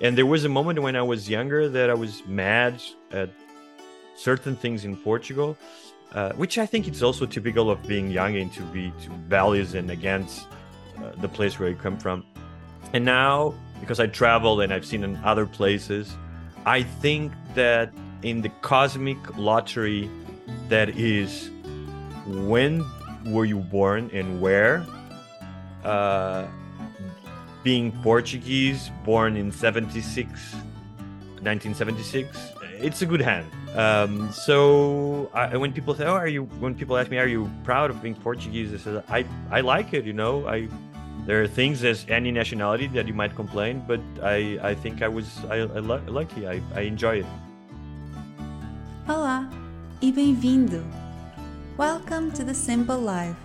and there was a moment when I was younger that I was mad at certain things in Portugal, uh, which I think it's also typical of being young and to be to values and against uh, the place where you come from. And now, because I traveled and I've seen in other places, I think that in the cosmic lottery that is when were you born and where, uh, being Portuguese, born in 76, 1976, it's a good hand. Um, so I, when people say, "Oh, are you?" When people ask me, "Are you proud of being Portuguese?" I say, "I I like it. You know, I there are things as any nationality that you might complain, but I I think I was I, I lucky. I I enjoy it." Olá e bem-vindo. Welcome to the Simple Life,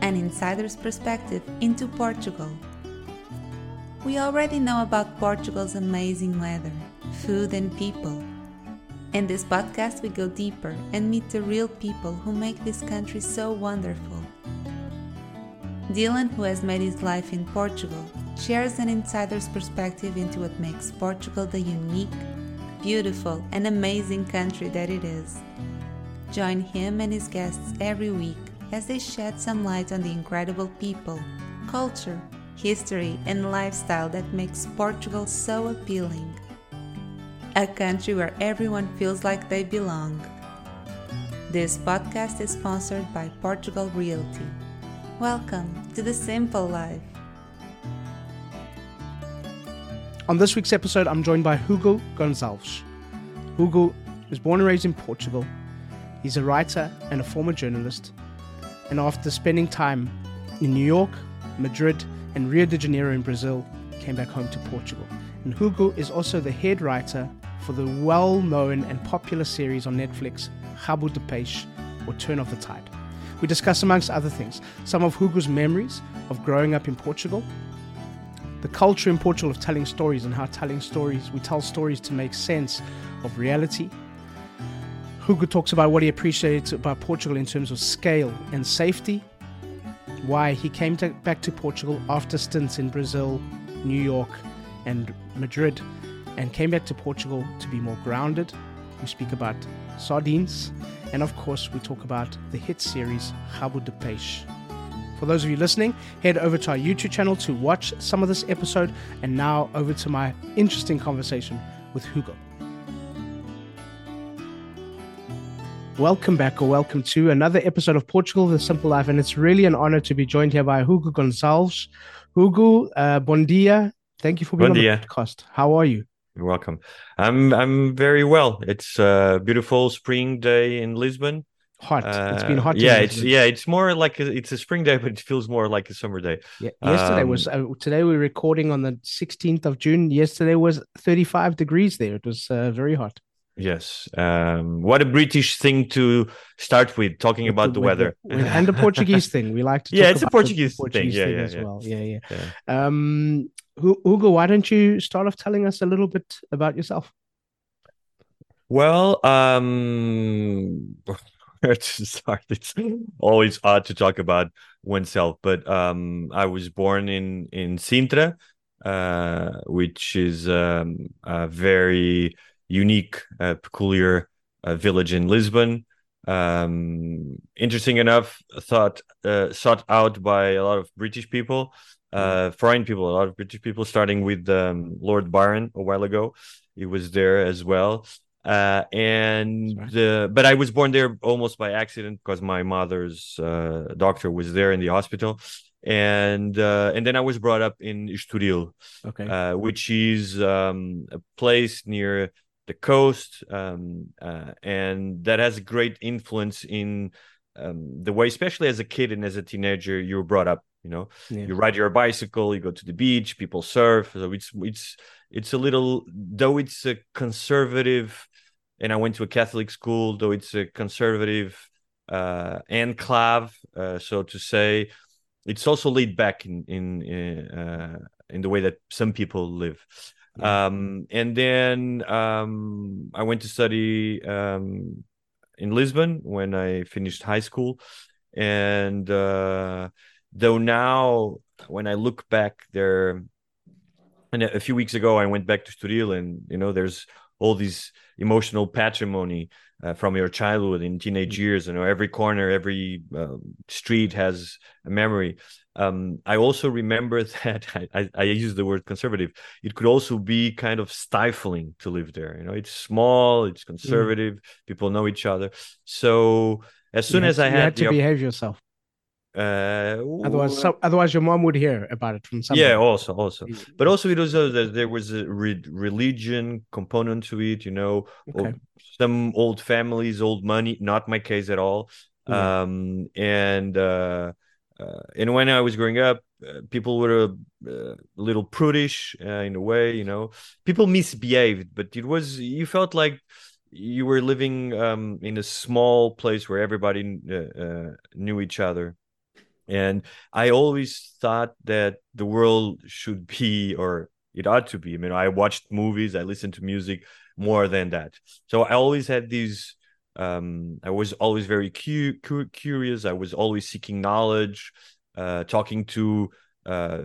an insider's perspective into Portugal. We already know about Portugal's amazing weather, food, and people. In this podcast, we go deeper and meet the real people who make this country so wonderful. Dylan, who has made his life in Portugal, shares an insider's perspective into what makes Portugal the unique, beautiful, and amazing country that it is. Join him and his guests every week as they shed some light on the incredible people, culture, history, and lifestyle that makes Portugal so appealing a country where everyone feels like they belong. This podcast is sponsored by Portugal Realty. Welcome to the Simple Life. On this week's episode, I'm joined by Hugo Gonçalves. Hugo was born and raised in Portugal. He's a writer and a former journalist. And after spending time in New York, Madrid, and Rio de Janeiro in Brazil, came back home to Portugal. And Hugo is also the head writer for the well known and popular series on Netflix, Rabo de Peixe, or Turn of the Tide. We discuss, amongst other things, some of Hugo's memories of growing up in Portugal, the culture in Portugal of telling stories and how telling stories, we tell stories to make sense of reality. Hugo talks about what he appreciates about Portugal in terms of scale and safety, why he came to, back to Portugal after stints in Brazil, New York, and Madrid, and came back to Portugal to be more grounded. We speak about sardines, and of course, we talk about the hit series Rabo de Peixe. For those of you listening, head over to our YouTube channel to watch some of this episode, and now over to my interesting conversation with Hugo. Welcome back, or welcome to another episode of Portugal, the Simple Life, and it's really an honor to be joined here by Hugo Gonçalves. Hugo, uh, bon dia. Thank you for being bon on dia. the podcast. How are you? You're welcome. I'm I'm very well. It's a beautiful spring day in Lisbon. Hot. Uh, it's been hot. Yeah, it's yeah. It's more like a, it's a spring day, but it feels more like a summer day. Yeah. Yesterday um, was uh, today. We're recording on the 16th of June. Yesterday was 35 degrees there. It was uh, very hot. Yes. Um, what a British thing to start with, talking about the, the weather. and the Portuguese thing. We like to Yeah, it's a Portuguese, Portuguese thing, thing yeah, as yeah. well. Yeah, yeah. yeah. Um, Hugo, why don't you start off telling us a little bit about yourself? Well, um, where to start? It's always odd to talk about oneself, but um, I was born in in Sintra, uh, which is um, a very unique, uh, peculiar uh, village in Lisbon. Um, interesting enough, thought uh, sought out by a lot of British people, uh, foreign people, a lot of British people, starting with um, Lord Byron a while ago. He was there as well. Uh, and but I was born there almost by accident because my mother's uh, doctor was there in the hospital, and uh, and then I was brought up in Estoril, okay, uh, which is um, a place near the coast, um, uh, and that has a great influence in um, the way, especially as a kid and as a teenager, you were brought up. You know, yeah. you ride your bicycle, you go to the beach, people surf. So it's it's it's a little though it's a conservative, and I went to a Catholic school. Though it's a conservative uh, enclave, uh, so to say, it's also laid back in in uh, in the way that some people live. Um, and then um, I went to study um, in Lisbon when I finished high school. And uh, though now, when I look back, there and a few weeks ago I went back to Estoril, and you know, there's all these emotional patrimony uh, from your childhood in teenage years. You know, every corner, every uh, street has a memory. Um, I also remember that I, I, use the word conservative. It could also be kind of stifling to live there. You know, it's small, it's mm. conservative. Mm. People know each other. So as soon as I had, had to behave yourself. Uh, otherwise, some, otherwise your mom would hear about it from somebody. Yeah, also, also, but also it was uh, there was a re- religion component to it. You know, okay. some old families, old money. Not my case at all. Yeah. Um, and uh, uh, and when I was growing up, uh, people were a, a little prudish uh, in a way. You know, people misbehaved, but it was you felt like you were living um, in a small place where everybody uh, uh, knew each other. And i always thought that the world should be or it ought to be. I mean i watched movies i listened to music more than that. So i always had these um, i was always very cu- cu- curious i was always seeking knowledge uh, talking to uh,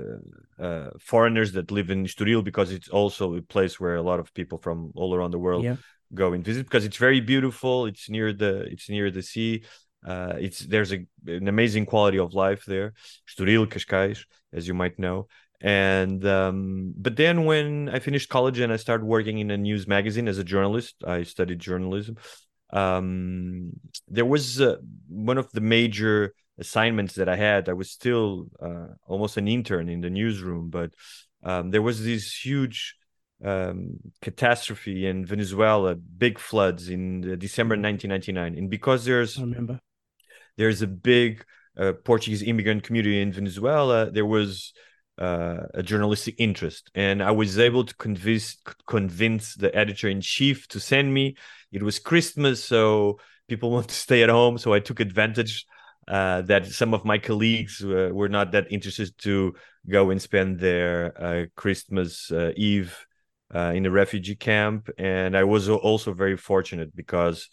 uh, foreigners that live in Estoril because it's also a place where a lot of people from all around the world yeah. go and visit because it's very beautiful. It's near the it's near the sea. Uh, it's there's a, an amazing quality of life there, Estoril, Cascais, as you might know. And um, but then when I finished college and I started working in a news magazine as a journalist, I studied journalism. Um, there was uh, one of the major assignments that I had. I was still uh, almost an intern in the newsroom, but um, there was this huge um, catastrophe in Venezuela, big floods in December 1999, mm-hmm. and because there's there's a big uh, Portuguese immigrant community in Venezuela. There was uh, a journalistic interest, and I was able to convince convince the editor in chief to send me. It was Christmas, so people want to stay at home, so I took advantage. Uh, that some of my colleagues uh, were not that interested to go and spend their uh, Christmas uh, Eve in a refugee camp, and I was also very fortunate because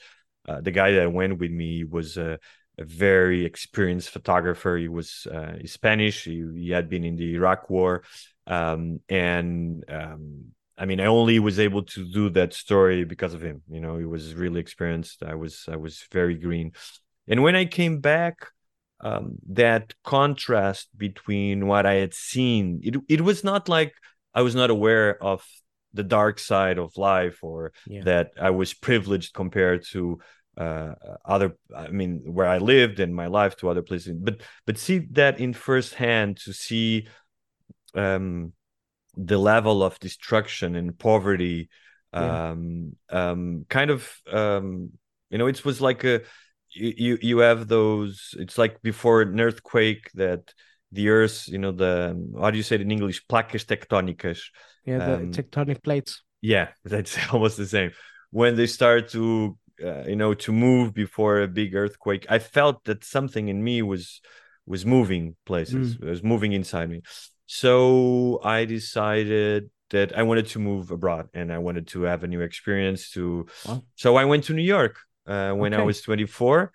the guy that went with me was a very experienced photographer. He was uh, Spanish. He, he, had been in the Iraq War, um, and um, I mean, I only was able to do that story because of him. You know, he was really experienced. I was I was very green, and when I came back, um, that contrast between what I had seen, it it was not like I was not aware of the dark side of life or yeah. that I was privileged compared to uh, other i mean where i lived and my life to other places but but see that in first hand to see um the level of destruction and poverty yeah. um um kind of um you know it was like a you you have those it's like before an earthquake that the earth you know the how do you say it in english? Placas tectónicas yeah the um, tectonic plates. yeah that's almost the same. When they start to uh, you know to move before a big earthquake i felt that something in me was was moving places mm. was moving inside me so i decided that i wanted to move abroad and i wanted to have a new experience to wow. so i went to new york uh, when okay. i was 24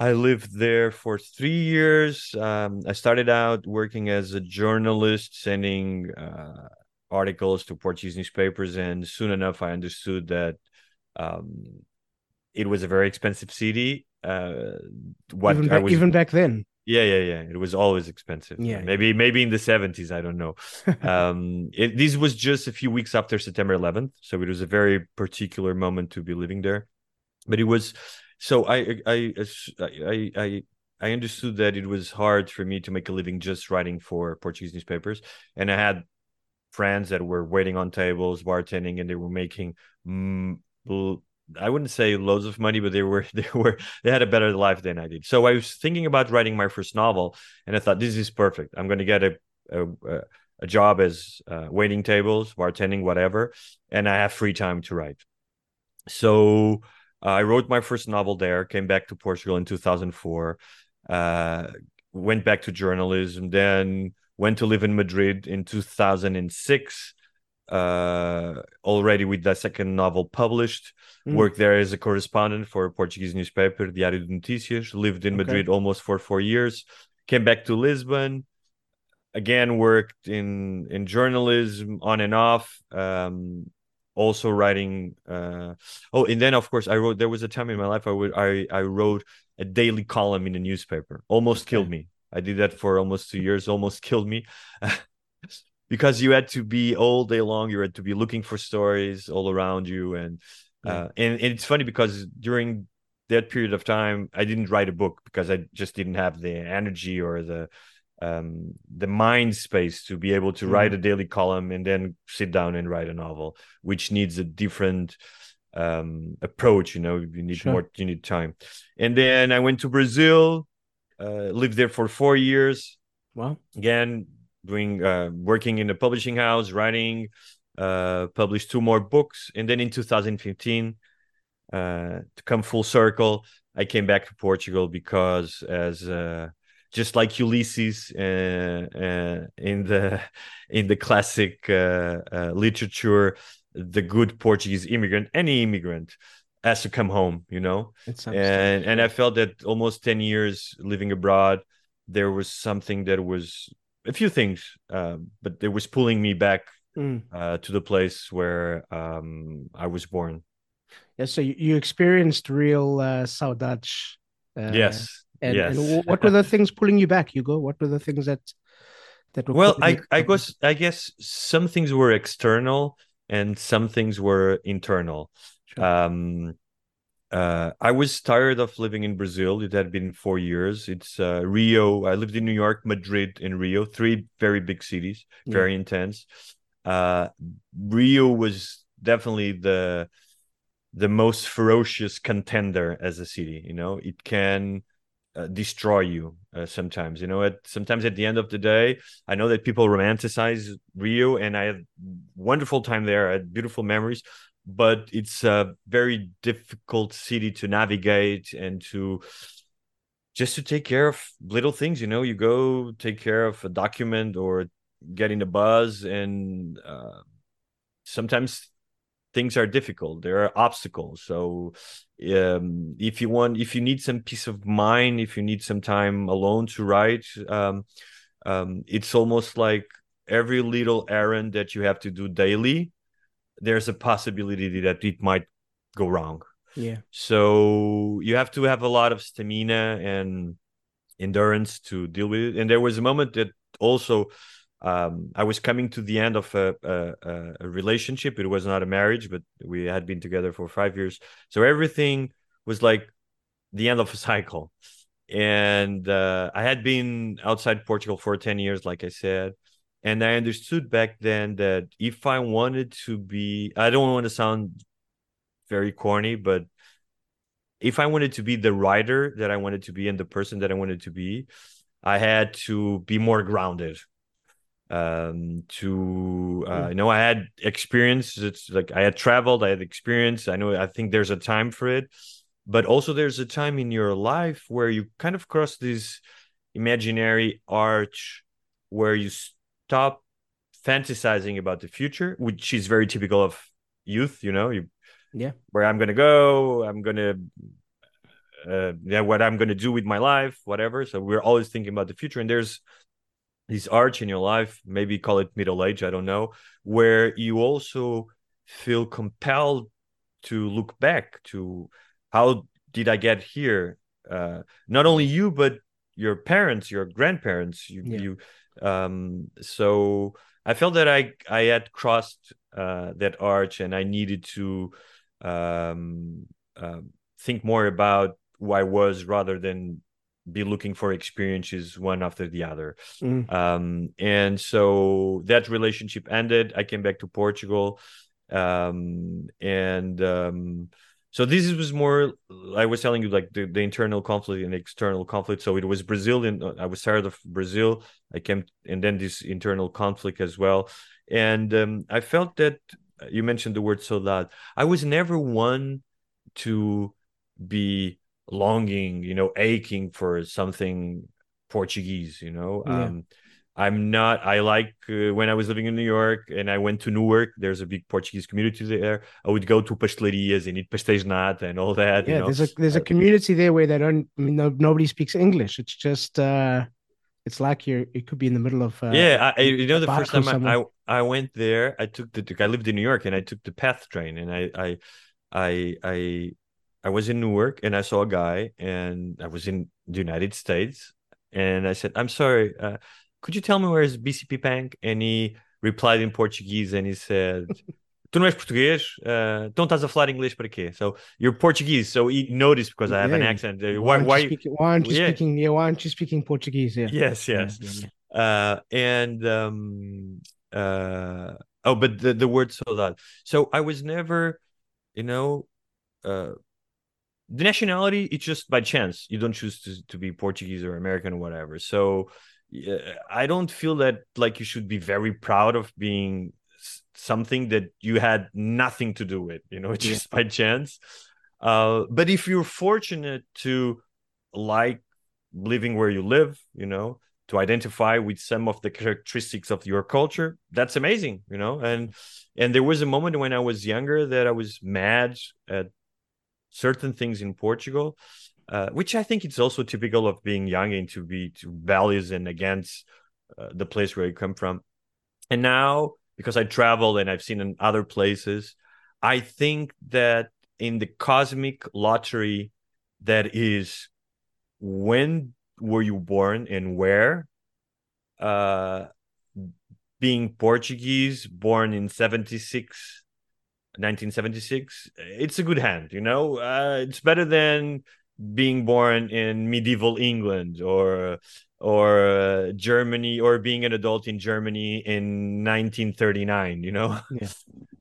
I lived there for three years. Um, I started out working as a journalist, sending uh, articles to Portuguese newspapers, and soon enough, I understood that um, it was a very expensive city. Uh, what even back, was, even back then. Yeah, yeah, yeah. It was always expensive. Yeah, maybe maybe in the seventies. I don't know. um, it, this was just a few weeks after September 11th, so it was a very particular moment to be living there. But it was so I I I I I understood that it was hard for me to make a living just writing for Portuguese newspapers, and I had friends that were waiting on tables, bartending, and they were making mm, I wouldn't say loads of money, but they were they were they had a better life than I did. So I was thinking about writing my first novel, and I thought this is perfect. I'm going to get a a, a job as uh, waiting tables, bartending, whatever, and I have free time to write. So uh, I wrote my first novel there. Came back to Portugal in 2004. Uh, went back to journalism, then went to live in Madrid in 2006 uh, already with the second novel published. Mm. Worked there as a correspondent for a Portuguese newspaper, Diário de Notícias. Lived in okay. Madrid almost for four years. Came back to Lisbon. again worked in in journalism on and off. Um, also writing. Uh, oh, and then of course I wrote. There was a time in my life I would I I wrote a daily column in a newspaper. Almost okay. killed me. I did that for almost two years. Almost killed me. because you had to be all day long you had to be looking for stories all around you and yeah. uh, and, and it's funny because during that period of time i didn't write a book because i just didn't have the energy or the um the mind space to be able to mm. write a daily column and then sit down and write a novel which needs a different um approach you know you need sure. more you need time and then i went to brazil uh lived there for four years wow again doing uh, working in a publishing house, writing, uh, published two more books, and then in 2015, uh, to come full circle, I came back to Portugal because as uh, just like Ulysses uh, uh, in the in the classic literature, the good Portuguese immigrant, any immigrant has to come home, you know. And and I felt that almost 10 years living abroad, there was something that was a few things, uh, but it was pulling me back mm. uh, to the place where um, I was born. Yeah, so you experienced real uh, saudade. Uh, yes. And, yes. and what were the things pulling you back, Hugo? What were the things that that were well, I I guess I guess some things were external and some things were internal. Sure. Um, uh, I was tired of living in Brazil. It had been four years. It's uh, Rio. I lived in New York, Madrid, and Rio. Three very big cities, very yeah. intense. Uh, Rio was definitely the the most ferocious contender as a city. You know, it can uh, destroy you uh, sometimes. You know, at sometimes at the end of the day, I know that people romanticize Rio, and I had wonderful time there. I had beautiful memories but it's a very difficult city to navigate and to just to take care of little things you know? You go take care of a document or getting a buzz and uh, sometimes things are difficult. There are obstacles. So um, if you want if you need some peace of mind if you need some time alone to write um, um, it's almost like every little errand that you have to do daily there's a possibility that it might go wrong. Yeah. So you have to have a lot of stamina and endurance to deal with it. And there was a moment that also um, I was coming to the end of a, a, a, relationship. It was not a marriage, but we had been together for five years. So everything was like the end of a cycle. And uh, I had been outside Portugal for 10 years, like I said and I understood back then that if I wanted to be, I don't want to sound very corny, but if I wanted to be the writer that I wanted to be and the person that I wanted to be, I had to be more grounded. Um, to uh, hmm. you know, I had experience. It's like I had traveled, I had experience. I know. I think there's a time for it, but also there's a time in your life where you kind of cross this imaginary arch where you stop fantasizing about the future, which is very typical of youth. You know, you yeah, where I'm gonna go, I'm gonna uh, yeah, what I'm gonna do with my life, whatever. So we're always thinking about the future, and there's this arch in your life, maybe call it middle age, I don't know, where you also feel compelled to look back to how did I get here? Uh, not only you, but your parents, your grandparents, you, yeah. you um, so I felt that I I had crossed uh, that arch and I needed to um, uh, think more about who I was rather than be looking for experiences one after the other. Mm. Um, and so that relationship ended. I came back to Portugal. Um, and um, so this was more i was telling you like the, the internal conflict and external conflict. So it was brazil and uh, i was tired of brazil. I came and then this internal conflict as well. And um, i felt that uh, you mentioned the word so that i was never one to be longing you know aching for something portuguese you know? Yeah. um I'm not. I like uh, when I was living in New York and I went to Newark. There's a big Portuguese community there. I would go to pastelarias and eat pastéis nata and all that. Yeah, you know? there's a there's a uh, community there where they don't. I mean, no, nobody speaks English. It's just uh, It's like you're. It could be in the middle of. Uh, yeah, I, you know, the first time I. I I went there, I took the I lived in New York and I took the PATH train and I I I I I was in Newark and I saw a guy and I was in the United States and I said, I'm sorry, uh, could you tell me where is BCP Bank? And he replied in Portuguese and he said, Tu não és português? Uh, então estás a falar inglês para quê? So you're Portuguese. So he noticed because I have an accent. Why, Why? aren't why? you speaking? Why aren't you Yeah. speaking? Yeah, why aren't you speaking Portuguese? Yeah. Yes, yes. yeah, yeah. Uh, and um, uh, oh, but the the word saudade. So I was never, you know, uh, the nationality. It's just by chance. You don't choose to to be Portuguese or American or whatever. So yeah, I don't feel that like you should be very proud of being something that you had nothing to do with. You know, it's Yeah. just by chance. Uh, but if you're fortunate to like living where you live, you know, to identify with some of the characteristics of your culture, that's amazing, you know. And and there was a moment when I was younger that I was mad at certain things in Portugal, uh, which I think it's also typical of being young and to be to values and against uh, the place where you come from. And now, because I traveled and I've seen in other places, I think that in the cosmic lottery that is when were you born and where uh being portuguese born in 76 1976 it's a good hand you know uh, it's better than being born in medieval england or or uh, germany or being an adult in germany in 1939 you know? Yeah.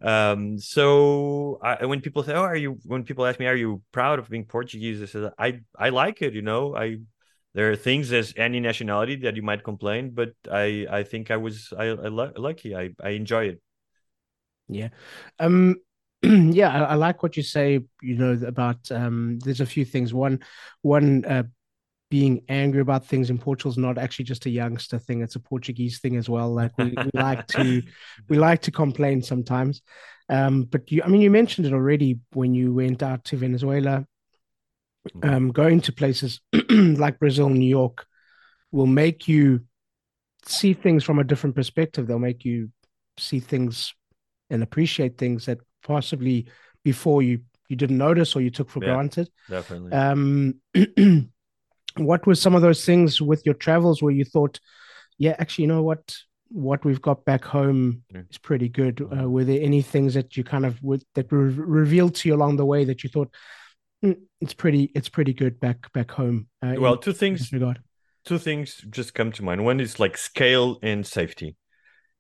um so I, when people say oh are you when people ask me are you proud of being portuguese? I said i i like it you know? I there are things as any nationality that you might complain but i i think i was i, I lucky. I i enjoy it. Yeah. Um yeah, I, I like what you say, you know, about um there's a few things. One one uh being angry about things in Portugal is not actually just a youngster thing, it's a Portuguese thing as well. Like we, we like to we like to complain sometimes. Um but you I mean you mentioned it already when you went out to Venezuela. Um going to places like Brazil, New York will make you see things from a different perspective. They'll make you see things and appreciate things that possibly before you you didn't notice or you took for Yeah. granted. definitely Um, what were some of those things with your travels where you thought, yeah, actually, you know what, what we've got back home Yeah. is pretty good. Uh, were there any things that you kind of would that were revealed to you along the way that you thought, "Mm, it's pretty, it's pretty good back back home? Uh, in well two things regard. two things just come to mind. One is like scale and safety.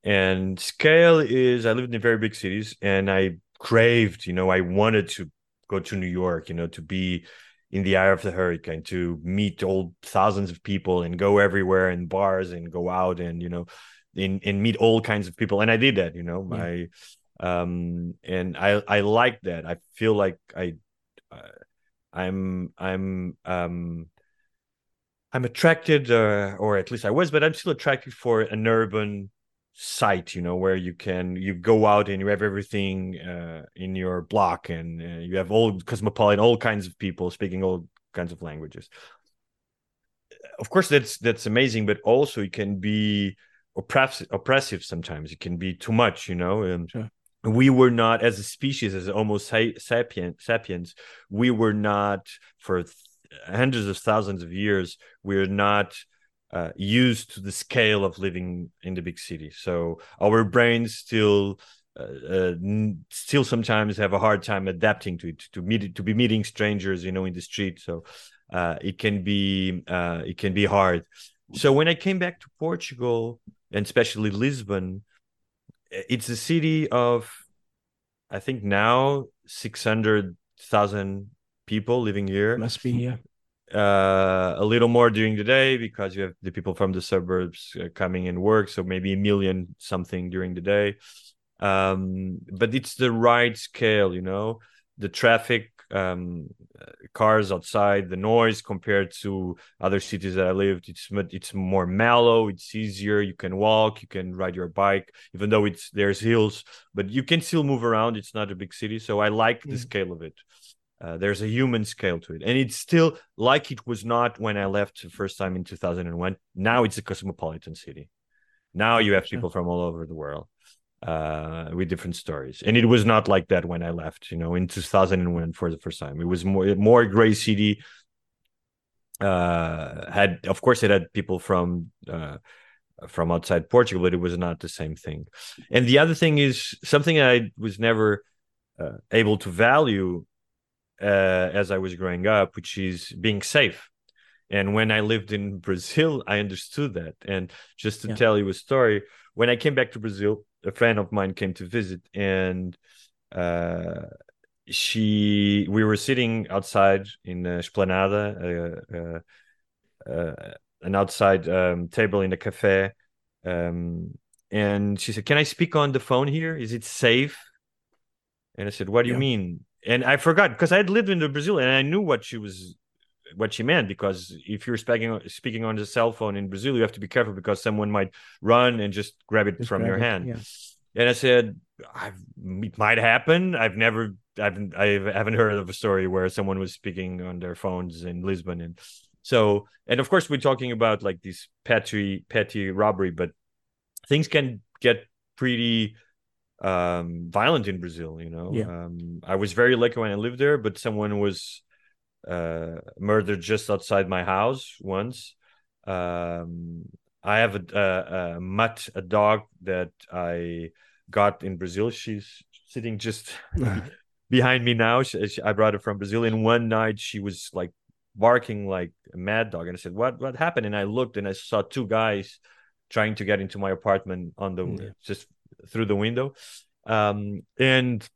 And scale is I lived in very big cities and I craved, you know, I wanted to go to New York, you know, to be in the eye of the hurricane, to meet all thousands of people and go everywhere in bars and go out and, you know, and, and meet all kinds of people. And I did that, you know, Yeah. my um and I I like that. I feel like I uh, I'm I'm um I'm attracted, uh, or at least I was, but I'm still attracted for an urban site, you know, where you can you go out and you have everything uh, in your block, and uh, you have all cosmopolitan, all kinds of people speaking all kinds of languages. Of course, that's that's amazing, but also it can be oppressive, oppressive sometimes. It can be too much, you know. And Sure. we were not, as a species, as almost sa- sapien, sapiens, we were not for hundreds of thousands of years. We're not uh, used to the scale of living in the big city. So our brains still uh, uh, still sometimes have a hard time adapting to it to meet to be meeting strangers, you know, in the street. So uh, it can be uh, it can be hard. So when I came back to Portugal and especially Lisbon, it's a city of I think now six hundred thousand people living here Must be yeah. Uh, a little more during the day because you have the people from the suburbs uh, coming and work. So maybe a million something during the day. Um, but it's the right scale you know? The traffic um, uh, cars outside the noise compared to other cities that i lived it's it's more mellow it's easier you can walk you can ride your bike even though it's there's hills but you can still move around it's not a big city. So i like the Mm. scale of it uh, there's a human scale to it. And it's still like it was not when i left the first time in 2001 now it's a cosmopolitan city. Now you have people from all over the world uh, with different stories. And it was not like that when i left you know in 2001 for the first time. It was more more gray city. Uh had of course it had people from uh from outside portugal but it was not the same thing. And the other thing is something i was never uh, able to value uh, as I was growing up, which is being safe. And when I lived in Brazil, I understood that. And just to Yeah. tell you a story, when I came back to Brazil, a friend of mine came to visit, and uh, she, we were sitting outside in uh, Esplanada, uh, uh, uh, an outside um, table in a cafe, um, and she said, "Can I speak on the phone here? Is it safe?" And I said, "What do you mean?" And I forgot because I had lived in Brazil and I knew what she was, what she meant. Because if you're speaking speaking on the cell phone in Brazil, you have to be careful because someone might run and just grab it Just from grab your it, hand. yeah. And I said, I've, "It might happen. I've never, I've, I haven't heard of a story where someone was speaking on their phones in Lisbon." And so, and of course, we're talking about like this petty, petty robbery, but things can get pretty um violent in brazil you know? Yeah. um i was very lucky when i lived there but someone was uh murdered just outside my house once. Um i have a, a, a mutt a dog that i got in brazil. She's sitting just behind me now. She, she- i brought her from brazil and one night she was like barking like a mad dog and i said what what happened? And i looked and i saw two guys trying to get into my apartment on the Yeah. just through the window. Um and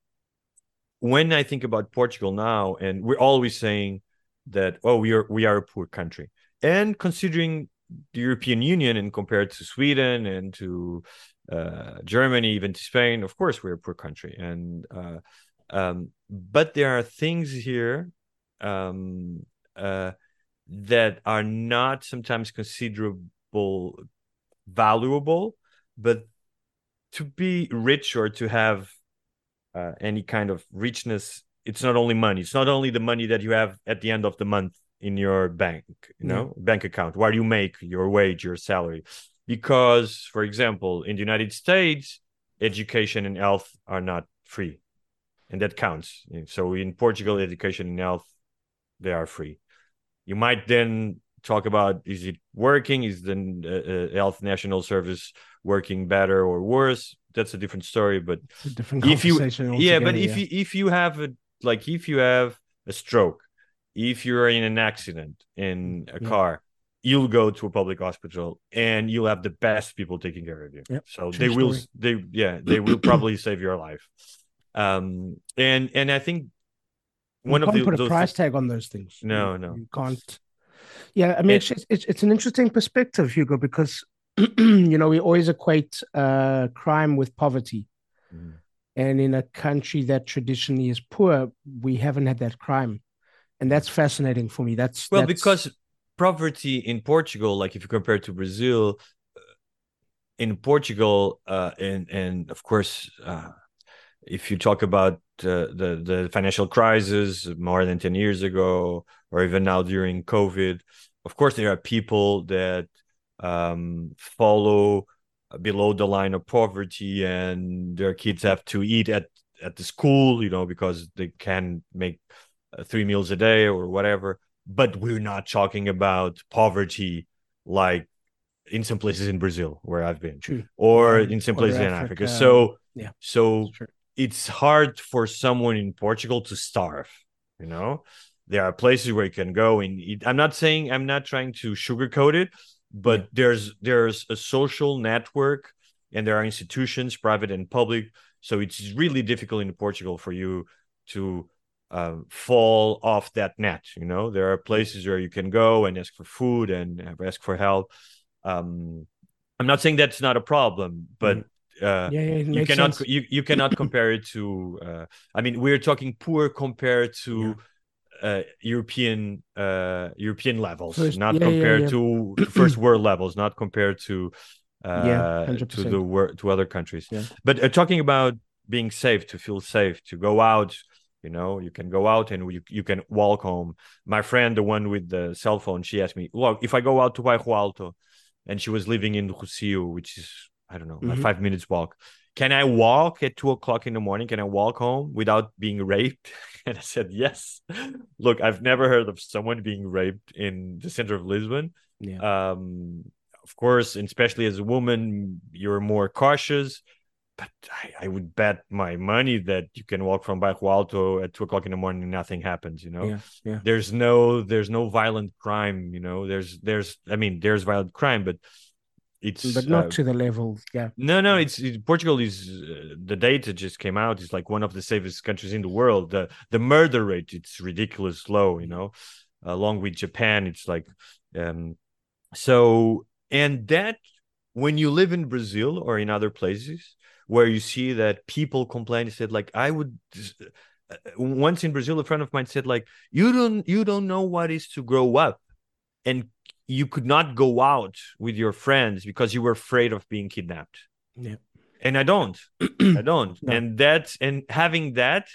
when i think about portugal now and we're always saying that oh we are we are a poor country. And considering the european union and compared to sweden and to uh, germany even to spain of course we're a poor country. And uh, um, but there are things here um, uh, that are not sometimes considerable valuable but to be rich or to have uh, any kind of richness it's not only money. It's not only the money that you have at the end of the month in your bank you know bank account where you make your wage your salary. Because for example in the united states education and health are not free and that counts. So in portugal education and health they are free. You might then talk about is it working is the uh, health national service working better or worse that's a different story but It's a different if you yeah but if you if you have a like if you have a stroke if you're in an accident in a Yeah. car you'll go to a public hospital and you'll have the best people taking care of you Yep, so true they will they yeah they will probably save your life um and and i think you one of the put a price tag on those things. No, You- no. you can't. Yeah, I mean, It- it's, it's it's an interesting perspective, Hugo, because you know we always equate uh, crime with poverty, Mhm. and in a country that traditionally is poor, we haven't had that crime, and that's fascinating for me. That's Well, that's- because poverty in Portugal, like if you compare to Brazil, uh, in Portugal, uh, and and of course, uh, if you talk about uh, the the financial crisis more than ten years ago, or even now during COVID, of course, there are people that um, follow below the line of poverty, and their kids have to eat at at the school, you know, because they can make uh, three meals a day or whatever but we're not talking about poverty like in some places in Brazil where I've been, True. or in some places in Africa. Africa. So, Yeah. so It's hard for someone in Portugal to starve. You know, there are places where you can go and eat. I'm not saying I'm not trying to sugarcoat it, but Yeah. there's there's a social network and there are institutions, private and public. So it's really difficult in Portugal for you to um, fall off that net. You know, there are places where you can go and ask for food and ask for help. Um, I'm not saying that's not a problem, but uh, yeah, yeah, you cannot sense. you, you cannot compare it to. Uh, I mean, we're talking poor compared to. Uh, European uh, European levels, First- not yeah, yeah, compared yeah. to first world levels, not compared to uh, Yeah, to 100%. the wor- to other countries. Yeah. But uh, talking about being safe, to feel safe, to go out you know you can go out and you, you can walk home my friend the one with the cell phone she asked me well if i go out to bairro alto and she was living in Rossio, which is i don't know mm-hmm. like five minutes walk can i walk at two o'clock in the morning can i walk home without being raped and i said yes look i've never heard of someone being raped in the center of lisbon yeah. um of course especially as a woman you're more cautious but I, I, would bet my money that you can walk from Bairro Alto at two o'clock in the morning and nothing happens. You know, yeah, yeah. there's no there's no violent crime. You know, there's there's I mean there's violent crime, but it's but not uh, to the level. Yeah, no, no. It's it, Portugal is uh, the data just came out. It's like one of the safest countries in the world. The the murder rate it's ridiculous low. You know, along with Japan, it's like um so and that when you live in Brazil or in other places where you see that people complain said like i would uh, once in brazil a friend of mine said like you don't you don't know what is to grow up and you could not go out with your friends because you were afraid of being kidnapped yeah and i don't i don't no. and that's and having that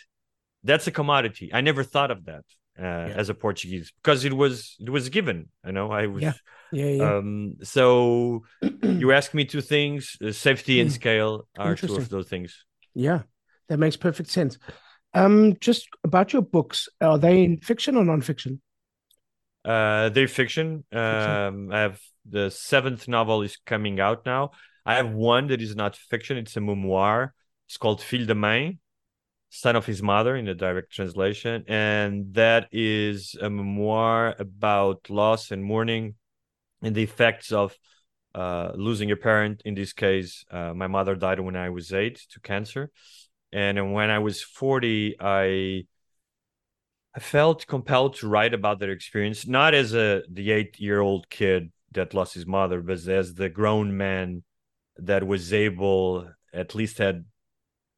that's a commodity i never thought of that uh, yeah. as a portuguese because it was it was given you know i was yeah yeah, yeah. Um, so you ask me two things: uh, safety and hmm. scale are two of those things. Yeah, that makes perfect sense. Um, just about your books, are they in fiction or non-fiction? Uh, they're fiction. Um, I have the seventh novel is coming out now. I have one that is not fiction. It's a memoir. It's called Filho da Mãe, son of his mother in the direct translation, and that is a memoir about loss and mourning and the effects of uh, losing a parent. In this case, uh, my mother died when I was eight to cancer, and when I was forty, I I felt compelled to write about their experience, not as a the eight year old kid that lost his mother, but as the grown man that was able, at least had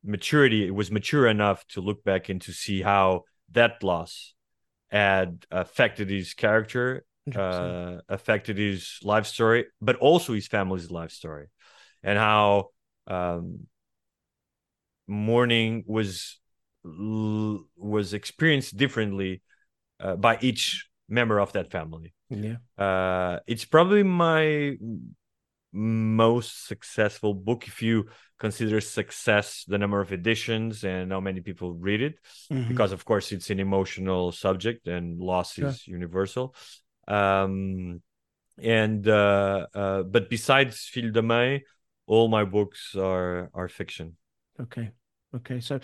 maturity, it was mature enough to look back and to see how that loss had affected his character uh, affected his life story, but also his family's life story, and how um, mourning was was experienced differently uh, by each member of that family. Yeah, uh, it's probably my most successful book if you consider success the number of editions and how many people read it mm-hmm. because of course it's an emotional subject and loss sure. is universal um, and uh, uh, but besides Filho da Mãe, all my books are are fiction. Okay, okay. So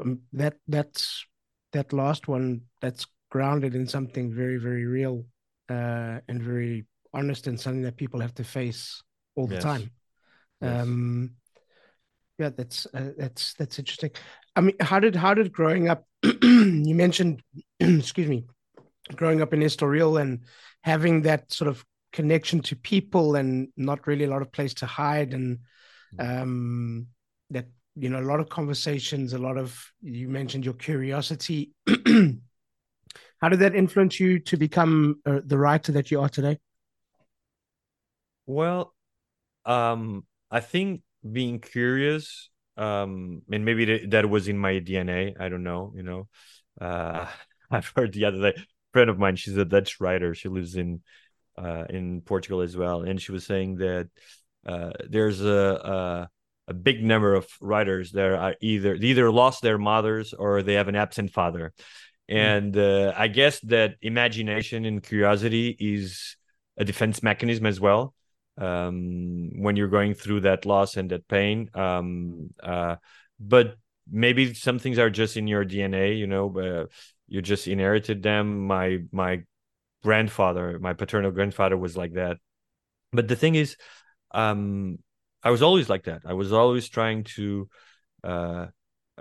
um, that that's that last one that's grounded in something very very real uh, and very honest and something that people have to face all the yes. time. Yes. Um, yeah, that's uh, that's that's interesting. I mean, how did how did growing up? you mentioned, excuse me, growing up in Estoril and having that sort of connection to people and not really a lot of place to hide and um, that you know a lot of conversations a lot of you mentioned your curiosity. How did that influence you to become uh, the writer that you are today? Well um i think being curious um and maybe that was in my dna i don't know you know. Uh i've heard the other day friend of mine, she's a Dutch writer. She lives in uh, in Portugal as well, and she was saying that uh, there's a, a, a big number of writers that are either they either lost their mothers or they have an absent father, hmm. and uh, I guess that imagination and curiosity is a defense mechanism as well. Um, when you're going through that loss and that pain, um, uh, but maybe some things are just in your DNA, you know. Uh, you just inherited them my my grandfather my paternal grandfather was like that but the thing is um i was always like that i was always trying to uh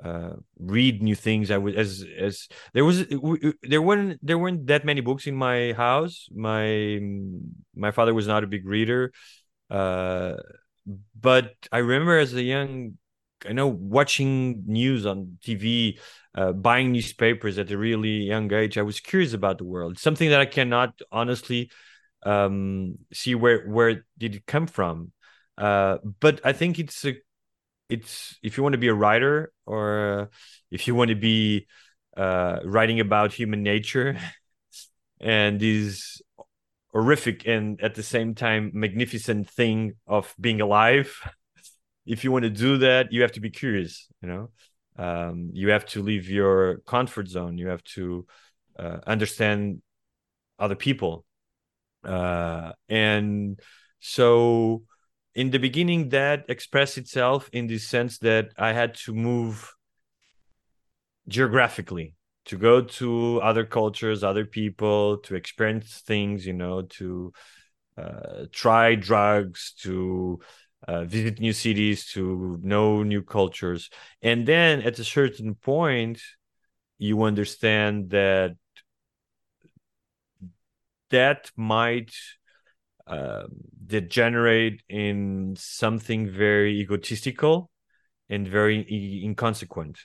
uh read new things i was as as there was there weren't there weren't that many books in my house my my father was not a big reader uh but i remember as a young I know watching news on TV, uh, buying newspapers at a really young age. I was curious about the world, something that I cannot honestly um, see where where did it come from. Uh, but I think it's a it's if you want to be a writer or if you want to be uh, writing about human nature and this horrific and at the same time magnificent thing of being alive. if you want to do that, you have to be curious. You know, um, you have to leave your comfort zone. You have to uh, understand other people, uh, and so in the beginning that expressed itself in the sense that i had to move geographically to go to other cultures other people to experience things you know to uh, try drugs to uh, visit new cities to know new cultures. And then at a certain point you understand that that might uh, degenerate in something very egotistical and very inconsequent.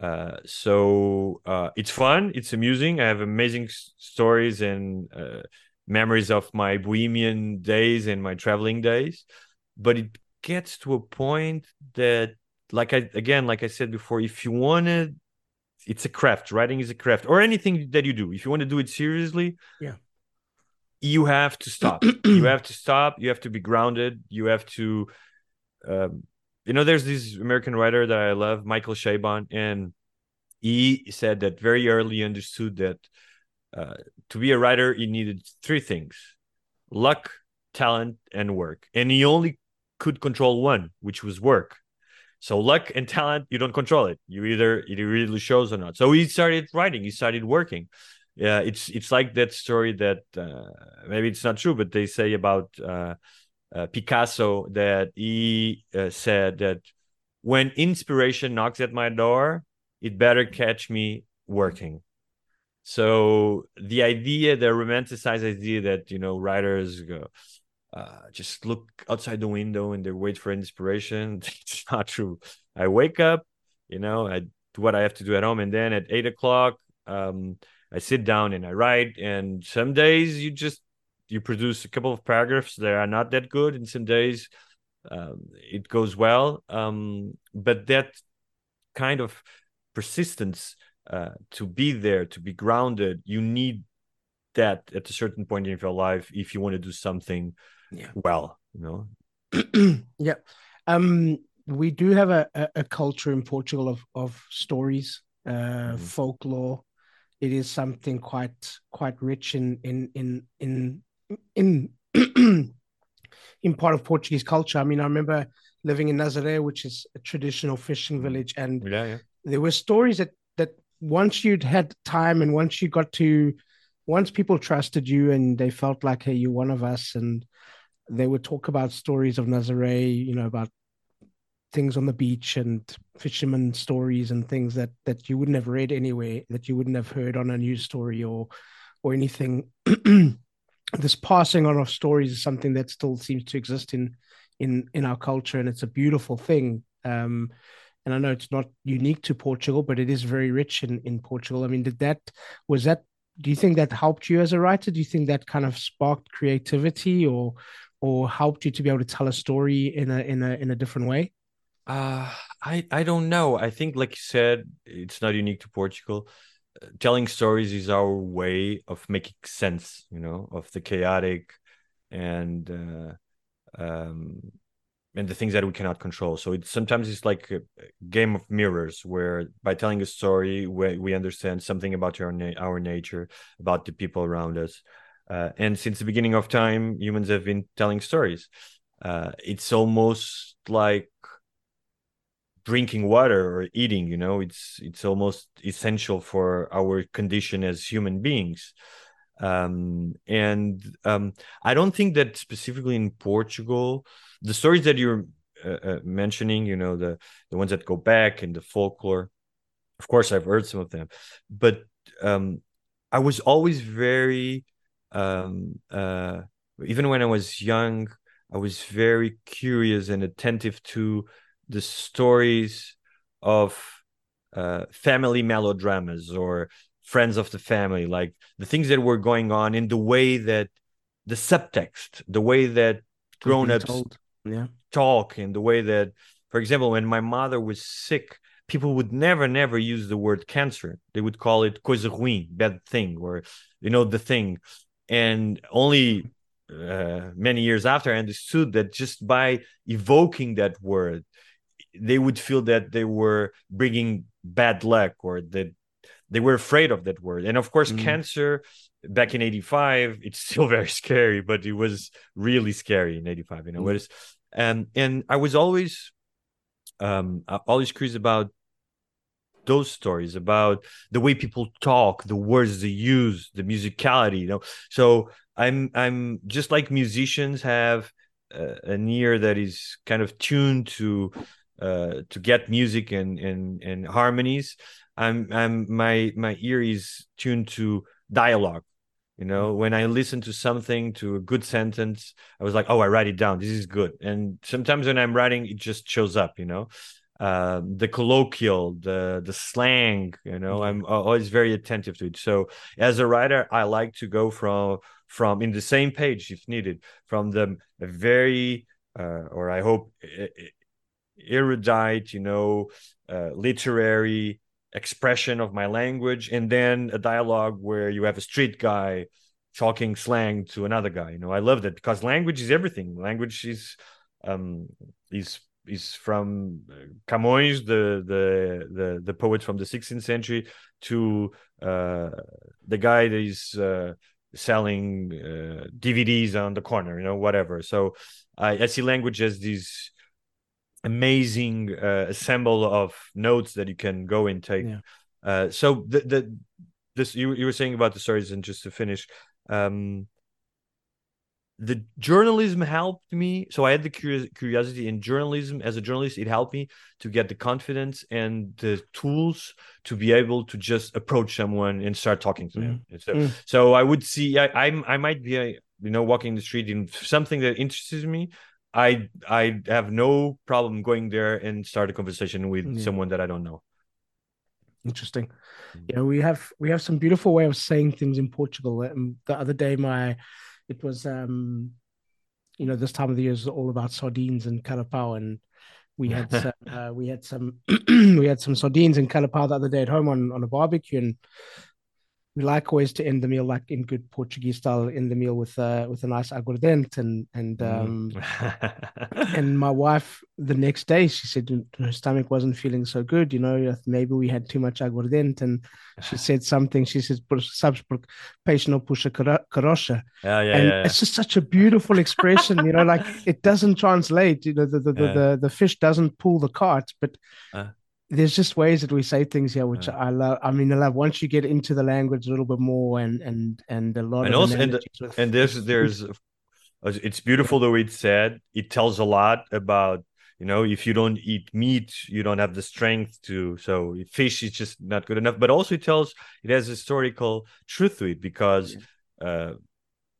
Uh, so uh, it's fun, it's amusing. I have amazing s- stories and uh, memories of my bohemian days and my traveling days, but it gets to a point that, like I again, like I said before, if you want to, it's a craft. Writing is a craft, or anything that you do. If you want to do it seriously, yeah, you have to stop. you have to stop. You have to be grounded. You have to, um, you know, there's this American writer that I love, Michael Chabon, and he said that very early understood that uh, to be a writer, he needed three things: luck, talent, and work. And he only could control one, which was work. So luck and talent, you don't control it. You either it really shows or not. So he started writing. He started working yeah it's it's like that story that uh, maybe it's not true but they say about uh, uh, picasso that he uh, said that when inspiration knocks at my door it better catch me working. So the idea the romanticized idea that you know writers go uh, just look outside the window and they wait for inspiration it's not true. I wake up you know i do what i have to do at home and then at eight o'clock um, I sit down and I write. And some days you just you produce a couple of paragraphs that are not that good, and some days um, it goes well. Um, but that kind of persistence uh, to be there, to be grounded, you need that at a certain point in your life if you want to do something yeah. well. You know. yeah. Um, we do have a, a, culture in Portugal of of stories, uh, mm-hmm. folklore, it is something quite quite rich in in in in in in part of Portuguese culture. I mean, I remember living in Nazaré, which is a traditional fishing mm. village, and yeah, yeah. there were stories that that once you'd had time and once you got to once people trusted you and they felt like hey you're one of us and they would talk about stories of Nazaré, you know, about things on the beach and fishermen stories and things that that you wouldn't have read anywhere that you wouldn't have heard on a news story or or anything. This passing on of stories is something that still seems to exist in in in our culture and it's a beautiful thing. Um and i know it's not unique to portugal but it is very rich in in portugal. I mean did that was that do you think that helped you as a writer? Do you think that kind of sparked creativity or or helped you to be able to tell a story in a in a in a different way uh, I I don't know. I think, like you said, it's not unique to Portugal. Uh, telling stories is our way of making sense, you know, of the chaotic and uh, um, and the things that we cannot control. So it's sometimes it's like a game of mirrors, where by telling a story, we we understand something about our na- our nature, about the people around us. Uh, and since the beginning of time, humans have been telling stories. Uh, it's almost like drinking water or eating you know it's it's almost essential for our condition as human beings. Um, and um, i don't think that specifically in portugal the stories that you're uh, uh, mentioning you know the the ones that go back and the folklore of course i've heard some of them but um, i was always very um, uh, even when i was young i was very curious and attentive to the stories of uh, family melodramas or friends of the family, like the things that were going on in the way that the subtext, the way that grown ups yeah. talk, and the way that, for example, when my mother was sick, people would never never use the word cancer. They would call it coisa ruim bad thing or you know the thing. And only uh, many years after i understood that just by evoking that word they would feel that they were bringing bad luck or that they were afraid of that word and of course mm. cancer back in 85 it's still very scary but it was really scary in 85 you know mm. and and i was always um always curious about those stories about the way people talk the words they use the musicality you know so i'm i'm just like musicians have uh, an ear that is kind of tuned to uh, to get music and and and harmonies i'm i'm my my ear is tuned to dialogue you know? When i listen to something to a good sentence i was like oh i write it down. This is good. And sometimes when i'm writing it just shows up you know? Uh, the colloquial the the slang you know? I'm always very attentive to it. So as a writer i like to go from from in the same page if needed from the very uh, or i hope erudite you know uh, literary expression of my language and then a dialogue where you have a street guy talking slang to another guy you know i love that because language is everything language is um is is from uh, Camões, the the the the poet from the 16th century, to uh, the guy that is uh, selling uh, DVDs on the corner, you know, whatever. So I, I see language as this amazing uh, assemble of notes that you can go and take. Yeah. Uh, so the the this you you were saying about the stories, and just to finish, um, the journalism helped me. So I had the curiosity in journalism. As a journalist, it helped me to get the confidence and the tools to be able to just approach someone and start talking to them. Mm. So, mm. so I would see I I'm, I might be a, you know walking the street in something that interests me I I have no problem going there and start a conversation with yeah. someone that I don't know. Interesting. Mm. Yeah, we have we have some beautiful way of saying things in Portugal. Um, the other day, my it was um, you know, this time of the year is all about sardines and carapau, and we had some, uh, we had some we had some sardines and carapau the other day at home on on a barbecue, and we like always to end the meal like in good Portuguese style, in the meal with uh, with a nice aguardente and and mm. um and my wife the next day she said her stomach wasn't feeling so good, you know, maybe we had too much aguardente, and she said something. She says sabes peixe não puxa carroça. Yeah, yeah, and yeah, it's just such a beautiful expression, you know, like it doesn't translate. You know, the the, yeah. the, the, fish doesn't pull the cart, but uh there's just ways that we say things here which yeah. I love. I mean, I love once you get into the language a little bit more and and and a lot and of also and, with, and there's there's it's beautiful the way it's said. It tells a lot about you know if you don't eat meat you don't have the strength to so fish is just not good enough but also it tells it has historical truth to it because yeah. uh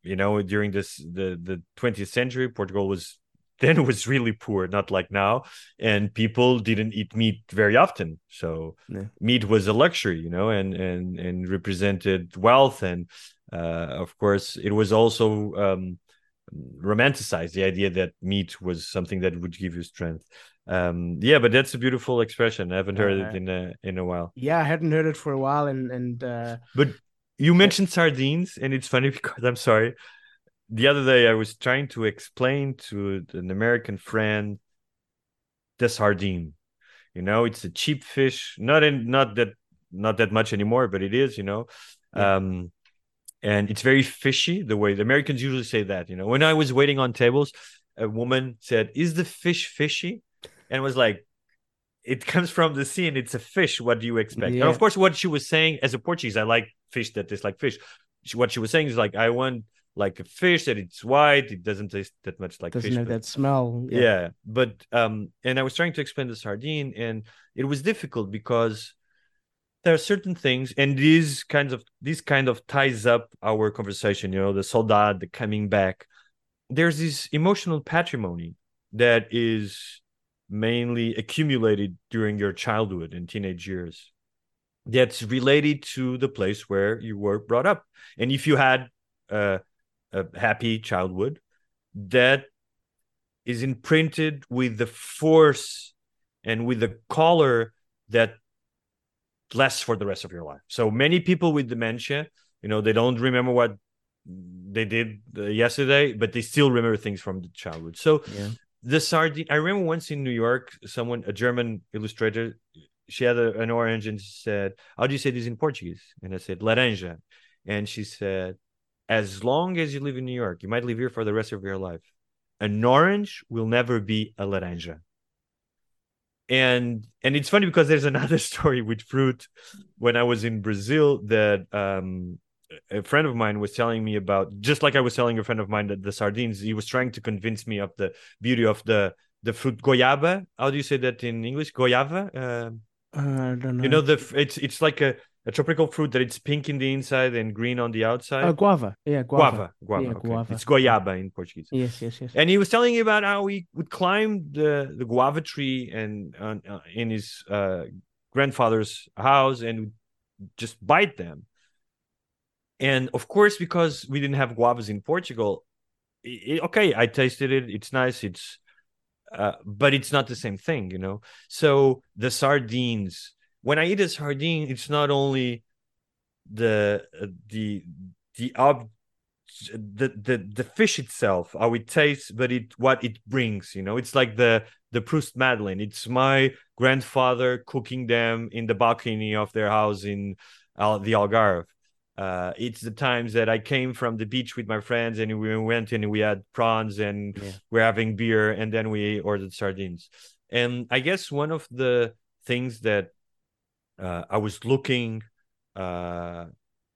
you know during this the the 20th century portugal was then it was really poor, not like now. And people didn't eat meat very often, so yeah. meat was a luxury, you know, and and and represented wealth. And uh, of course, it was also um, romanticized the idea that meat was something that would give you strength. Um, yeah, but that's a beautiful expression. I haven't heard uh, it in a in a while. Yeah, I hadn't heard it for a while, and and uh... but you mentioned sardines, and it's funny because I'm sorry the other day I was trying to explain to an American friend the sardine. You know, it's a cheap fish, not in not that not that much anymore, but it is, you know. Yeah. Um and it's very fishy the way the Americans usually say that, you know. When I was waiting on tables, a woman said, Is the fish fishy? And was like, it comes from the sea and it's a fish. What do you expect? Yeah. And of course, what she was saying as a Portuguese, I like fish that taste like fish. She, what she was saying is like, I want like a fish that it's white it doesn't taste that much like doesn't fish have but, that smell yeah. yeah. but um and i was trying to explain the sardine and it was difficult because there are certain things and these kinds of these kind of ties up our conversation you know the saudade the coming back there's this emotional patrimony that is mainly accumulated during your childhood and teenage years that's related to the place where you were brought up and if you had uh, a happy childhood that is imprinted with the force and with the color that lasts for the rest of your life. So many people with dementia, you know, they don't remember what they did uh, yesterday, but they still remember things from the childhood. So Yeah. the sardine. I remember once in New York, someone, a German illustrator, she had a, an orange and she said, "How do you say this in Portuguese?" And I said, "Laranja," and she said, "As long as you live in New York, you might live here for the rest of your life. An orange will never be a laranja." And and it's funny because there's another story with fruit. When I was in Brazil, that um, a friend of mine was telling me about just like I was telling a friend of mine that the sardines, he was trying to convince me of the beauty of the the fruit goiaba. How do you say that in English? Goiaba. Uh, Uh, I don't know. you know the it's it's like a, a tropical fruit that it's pink in the inside and green on the outside. Oh, guava. Yeah, guava. guava, guava. Yeah, okay. guava. It's goiaba in Portuguese. Yes, yes, yes. And he was telling me about how he would climb the the guava tree and uh, uh, in his uh, grandfather's house and would just bite them. And of course, because we didn't have guavas in Portugal, i- i- okay, I tasted it. It's nice. It's uh, but it's not the same thing, you know. So the sardines, when I eat a sardine, it's not only the uh, the the ob the the the fish itself how it tastes but it what it brings you know it's like the the proust madeleine it's my grandfather cooking them in the balcony of their house in Al- the algarve uh, it's the times that I came from the beach with my friends and we went and we had prawns and Yeah. we're having beer and then we ordered sardines. And I guess one of the things that uh, I was looking uh,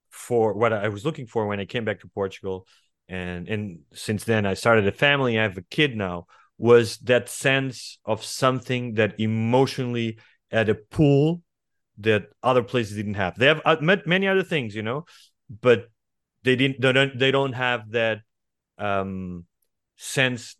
for, what I was looking for when I came back to Portugal, and and since then I started a family, I have a kid now, was that sense of something that emotionally at a pool that other places didn't have. They have uh, many other things, you know, but they didn't. They don't. They don't have that um, sense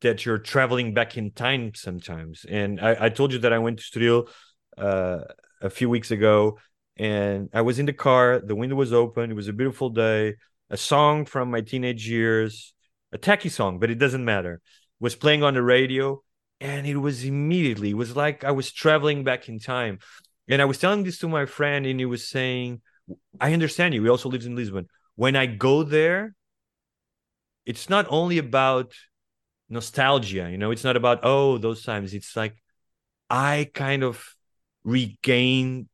that you're traveling back in time sometimes. And I, I told you that I went to Estoril uh, a few weeks ago, and I was in the car. The window was open. It was a beautiful day. A song from my teenage years, a tacky song, but it doesn't matter, was playing on the radio, and it was immediately. It was like I was traveling back in time. And I was telling this to my friend, and he was saying, "I understand you. He also lives in Lisbon. When I go there, it's not only about nostalgia. You know, it's not about oh those times. It's like I kind of regain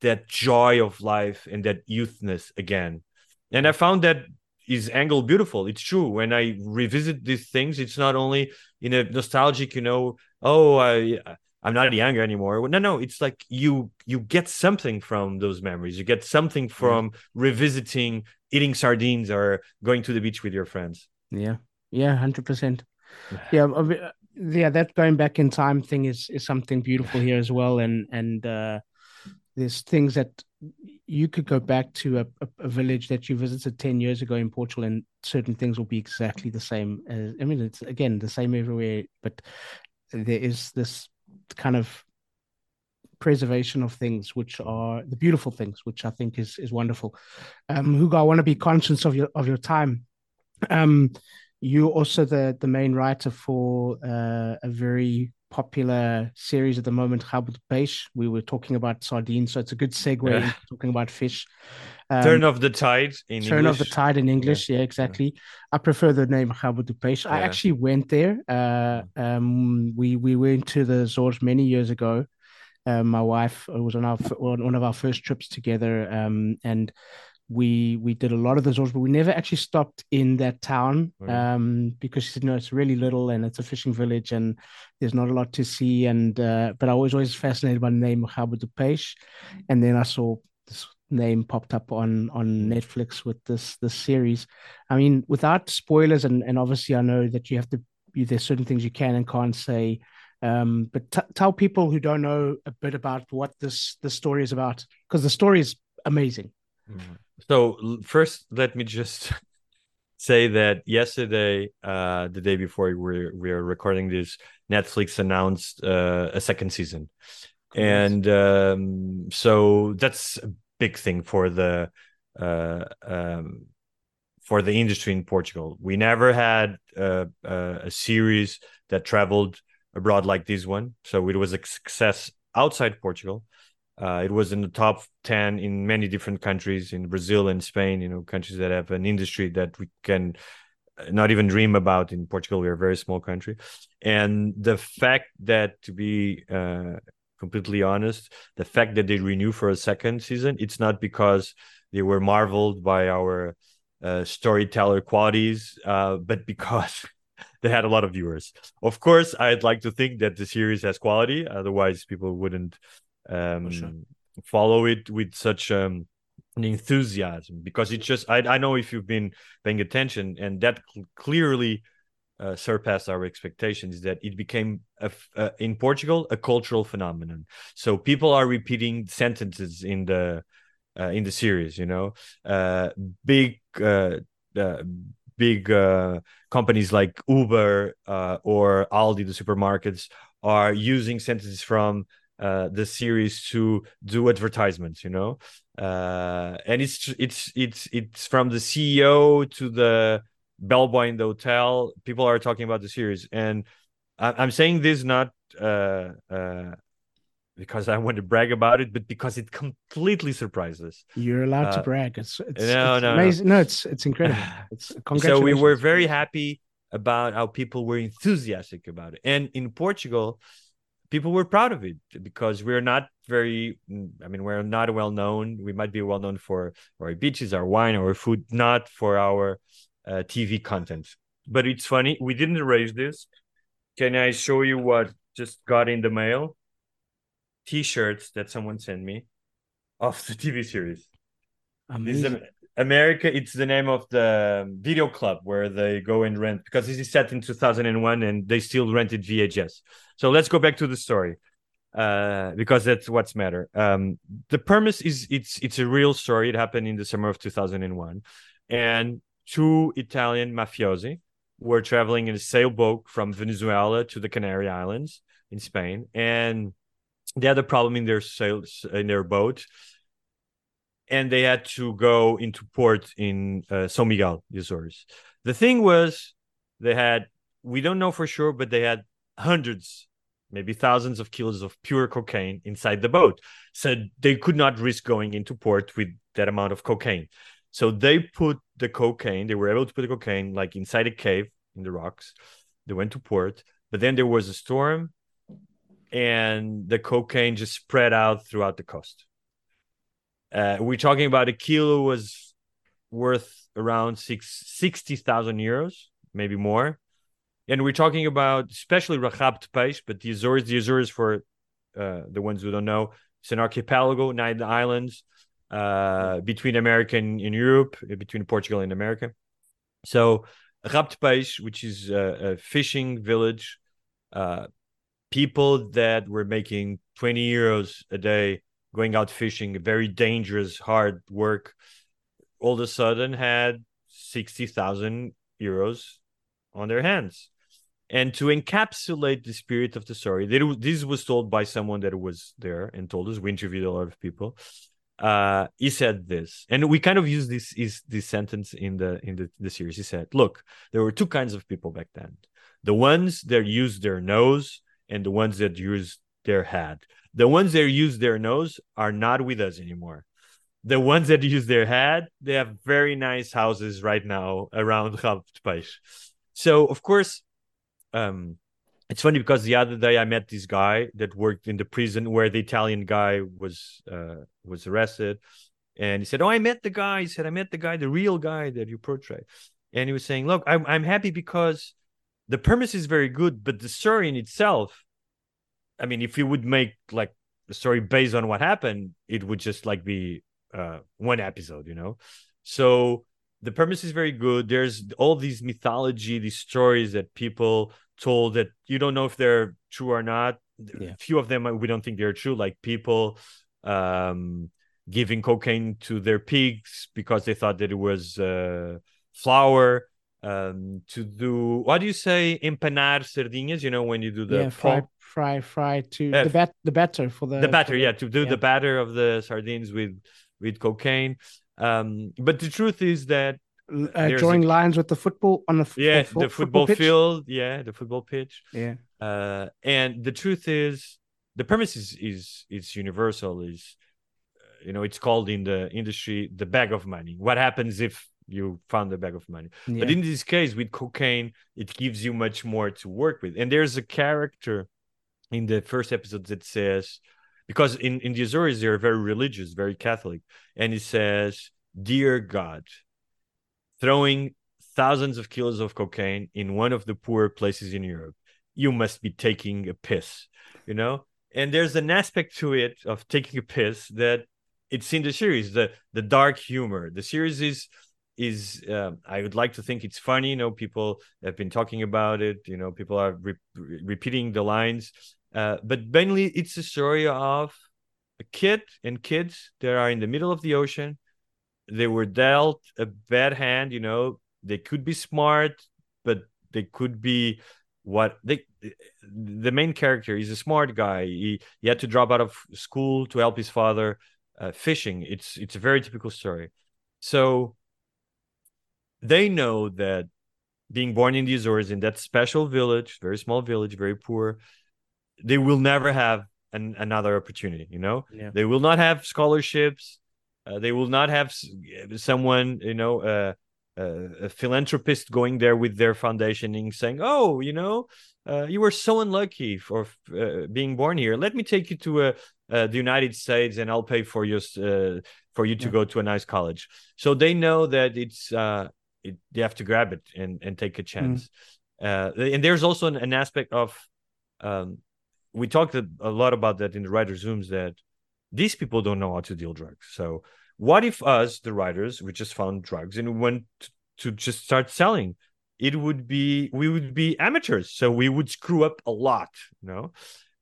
that joy of life and that youthness again. And I found that is angle beautiful. It's true. When I revisit these things, it's not only in a nostalgic, you know, oh, I I'm not young anymore. No, no, it's like you you get something from those memories. You get something from revisiting eating sardines or going to the beach with your friends. Yeah, yeah, hundred percent. Yeah, I mean, yeah. That going back in time thing is is something beautiful here as well, and and uh, there's things that you could go back to a, a, village that you visited ten years ago in Portugal, and certain things will be exactly the same. As, I mean, it's again the same everywhere, but there is this kind of preservation of things which are the beautiful things which i think is is wonderful um hugo i want to be conscious of your of your time um you're also the the main writer for uh, a very popular series at the moment Rabo de we were talking about sardines so it's a good segue Yeah. talking about fish um, Turn of the tide in English. Turn English. of the Tide in English. Yeah, exactly. I prefer the name de Peixe. I actually went there. Uh, um, we we went to the Azores many years ago. Uh, my wife was on our on one of our first trips together, um, and we we did a lot of the Azores, but we never actually stopped in that town Right. um, because she said no, it's really little and it's a fishing village and there's not a lot to see. And uh, but I was always fascinated by the name Rabo de Peixe, and then I saw this name popped up on on Netflix with this this series. I mean, without spoilers, and and obviously I know that you have to. You, there's certain things you can and can't say, um, but t- tell people who don't know a bit about what this this story is about because the story is amazing. So first, let me just say that yesterday, uh, the day before we we are recording this, Netflix announced uh, a second season, and um, so that's a big thing for the uh, um, for the industry in Portugal. We never had uh, uh, a series that traveled abroad like this one, so it was a success outside Portugal. Uh, it was in the top 10 in many different countries in Brazil and Spain, you know, countries that have an industry that we can uh, not even dream about in Portugal. We're a very small country. And the fact that, to be uh, completely honest, the fact that they renew for a second season, it's not because they were marveled by our uh, storyteller qualities, uh, but because they had a lot of viewers. Of course, I'd like to think that the series has quality, otherwise, people wouldn't um, sure. follow it with such um, an enthusiasm because it's just I, I know if you've been paying attention and that cl- clearly uh, surpassed our expectations that it became a, uh, in Portugal a cultural phenomenon. So people are repeating sentences in the uh, in the series. You know, uh, big uh, uh, big companies like Uber or Aldi, the supermarkets, are using sentences from uh, the series to do advertisements you know? Uh, and it's it's it's it's from the ceo to the bellboy in the hotel. People are talking about the series. And I, am saying this not uh, uh, because i want to brag about it but because it completely surprises. You're allowed to uh, brag. It's it's, no, it's no, amazing. No. no it's it's incredible. It's so we were very happy about how people were enthusiastic about it. And in portugal people were proud of it because we're not very i mean we're not well known we might be well known for our beaches our wine our food not for our uh, tv content. But it's funny we didn't erase this. Can i show you what just got in the mail? T-shirts that someone sent me of the tv series. Amazing. America, it's the name of the video club where they go and rent because this is set in 2001 and they still rented VHS. So let's go back to the story uh, because that's what's matter. Um, the premise is it's it's a real story. It happened in the summer of 2001, and two Italian mafiosi were traveling in a sailboat from Venezuela to the Canary Islands in Spain, and they had a problem in their sails in their boat and they had to go into port in uh, São Miguel the Azores. The thing was, they had we don't know for sure, but they had hundreds, maybe thousands of kilos of pure cocaine inside the boat. So they could not risk going into port with that amount of cocaine. So they put the cocaine. They were able to put the cocaine like inside a cave in the rocks. They went to port, but then there was a storm, and the cocaine just spread out throughout the coast uh, we're talking about a kilo was worth around six, 60,000 euros, maybe more. And we're talking about especially Rabo de Peixe, but the Azores, the Azores for uh, the ones who don't know, it's an archipelago, nine islands uh, between America and, Europe, uh, between Portugal and America. So de which is a, a fishing village, uh, people that were making 20 euros a day going out fishing, very dangerous, hard work, all of a sudden had 60,000 euros on their hands. And to encapsulate the spirit of the story, this was told by someone that was there and told us. We interviewed a lot of people. Uh, he said this, and we kind of use this is this sentence in the in the, the series. He said, "Look, there were two kinds of people back then: the ones that used their nose and the ones that used their head. The ones that use their nose are not with us anymore. The ones that use their head, they have very nice houses right now around de So, of course, um, it's funny because the other day I met this guy that worked in the prison where the Italian guy was uh, was arrested, and he said, "Oh, I met the guy." He said, "I met the guy, the real guy that you portray," and he was saying, "Look, I'm I'm happy because the premise is very good, but the story in itself I mean, if you would make like a story based on what happened, it would just like be uh, one episode, you know. So the premise is very good. There's all these mythology, these stories that people told that you don't know if they're true or not. Yeah. A few of them we don't think they're true, like people um, giving cocaine to their pigs because they thought that it was uh, flour. Um, to do what do you say empanar sardinhas? You know when you do the yeah, fried, fry fry to uh, the bat the batter for the the batter yeah to do yeah. the batter of the sardines with with cocaine um but the truth is that uh, drawing a, lines with the football on the yeah the football, football field yeah the football pitch yeah uh and the truth is the premise is is is universal. Is uh, you know it's called in the industry the bag of money. What happens if you found the bag of money? Yeah. But in this case, with cocaine, it gives you much more to work with. And there's a character in the first episode that says, because in, in the Azores, they're very religious, very Catholic. And it says, Dear God, throwing thousands of kilos of cocaine in one of the poor places in Europe, you must be taking a piss, you know? And there's an aspect to it of taking a piss that it's in the series, the the dark humor. The series is is uh, I would like to think it's funny. You know, people have been talking about it. You know, people are re- repeating the lines. Uh, but mainly, it's a story of a kid and kids that are in the middle of the ocean. They were dealt a bad hand. You know, they could be smart, but they could be what they. The main character is a smart guy. He he had to drop out of school to help his father uh, fishing. It's it's a very typical story. So they know that being born in the Azores in that special village, very small village, very poor, they will never have an, another opportunity. You know, Yeah. they will not have scholarships. Uh, they will not have someone, you know, uh, uh, a philanthropist going there with their foundation and saying, "Oh, you know, uh, you were so unlucky for uh, being born here. Let me take you to uh, uh, the United States, and I'll pay for your for you to Yeah. go to a nice college." So they know that it's uh, it, they have to grab it and and take a chance. Uh, and there's also an, an aspect of um, we talked a, lot about that in the writers' rooms that these people don't know how to deal drugs. So what if us, the writers, we just found drugs and went to just start selling? It would be we would be amateurs, so we would screw up a lot, you know.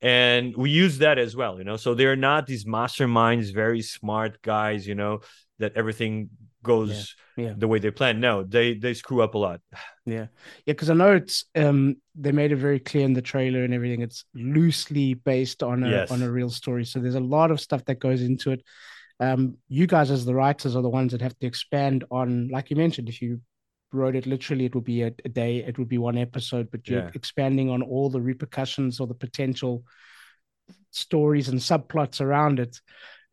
And we use that as well, you know. So they're not these masterminds, very smart guys, you know, that everything goes yeah. the way they plan. No, they they screw up a lot. Yeah, yeah, because I know it's um they made it very clear in the trailer and everything. It's loosely based on a Yes. on a real story, so there's a lot of stuff that goes into it. Um, you guys as the writers are the ones that have to expand on, like you mentioned, if you wrote it literally, it would be a, a day, it would be one episode, but you're Yeah. expanding on all the repercussions or the potential stories and subplots around it.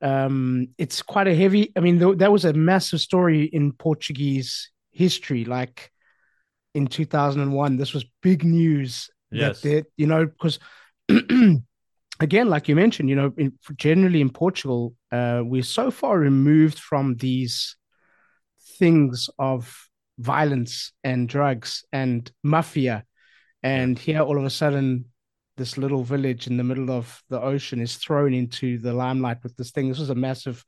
Um, it's quite a heavy. I mean, th- that was a massive story in Portuguese history, like in 2001 this was big news Yes. that you know because again like you mentioned you know in, generally in portugal uh, we're so far removed from these things of violence and drugs and mafia and here all of a sudden this little village in the middle of the ocean is thrown into the limelight with this thing this was a massive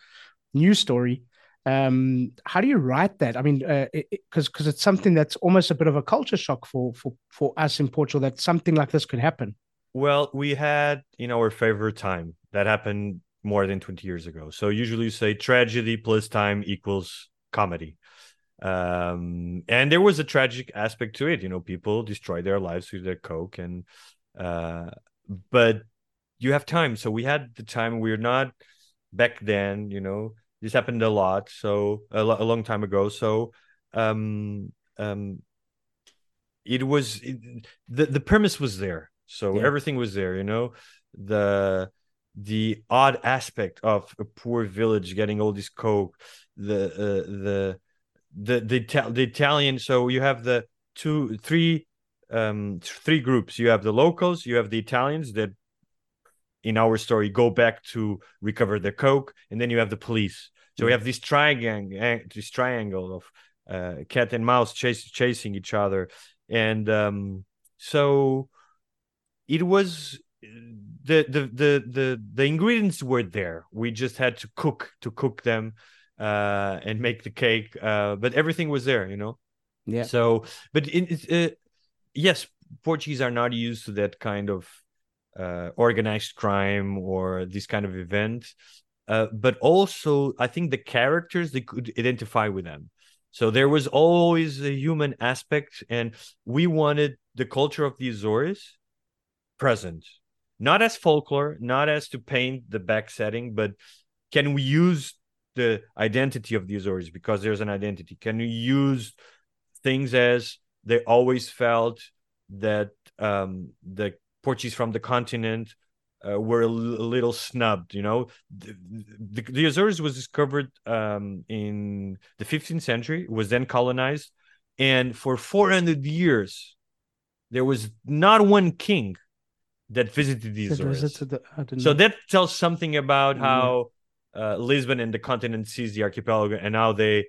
news story um how do you write that i mean uh because because it's something that's almost a bit of a culture shock for for for us in portugal that something like this could happen Well, we had in our favorite time that happened more than 20 years ago. So usually you say tragedy plus time equals comedy. Um, and there was a tragic aspect to it. You know, people destroy their lives with their coke and uh but you have time. So we had the time we're not back then, you know, this happened a lot. So a, lo- a long time ago. So um um it was it, the the premise was there so Yeah. everything was there you know the the odd aspect of a poor village getting all this coke the uh, the the the, the italian so you have the two three um three groups. You have the locals you have the italians that in our story go back to recover the coke and then you have the police. So we have this triangle this triangle of uh, cat and mouse chase, chasing each other. And um so it was the, the the the the ingredients were there. We just had to cook to cook them uh and make the cake uh but everything was there you know? Yeah. So but in, it, uh, yes portuguese are not used to that kind of uh organized crime or this kind of event uh, but also i think the characters they could identify with them. So there was always a human aspect and we wanted the culture of the azores present. Not as folklore not as to paint the back setting but can we use the identity of the azores because there's an identity? Can we use things as they always felt that um, the portuguese from the continent uh, were a little snubbed. You know, the, the, the Azores was discovered um, in the 15th century, was then colonized, and for 400 years, there was not one king that visited the Azores. The, so that tells something about mm-hmm. how uh, Lisbon and the continent sees the archipelago and how they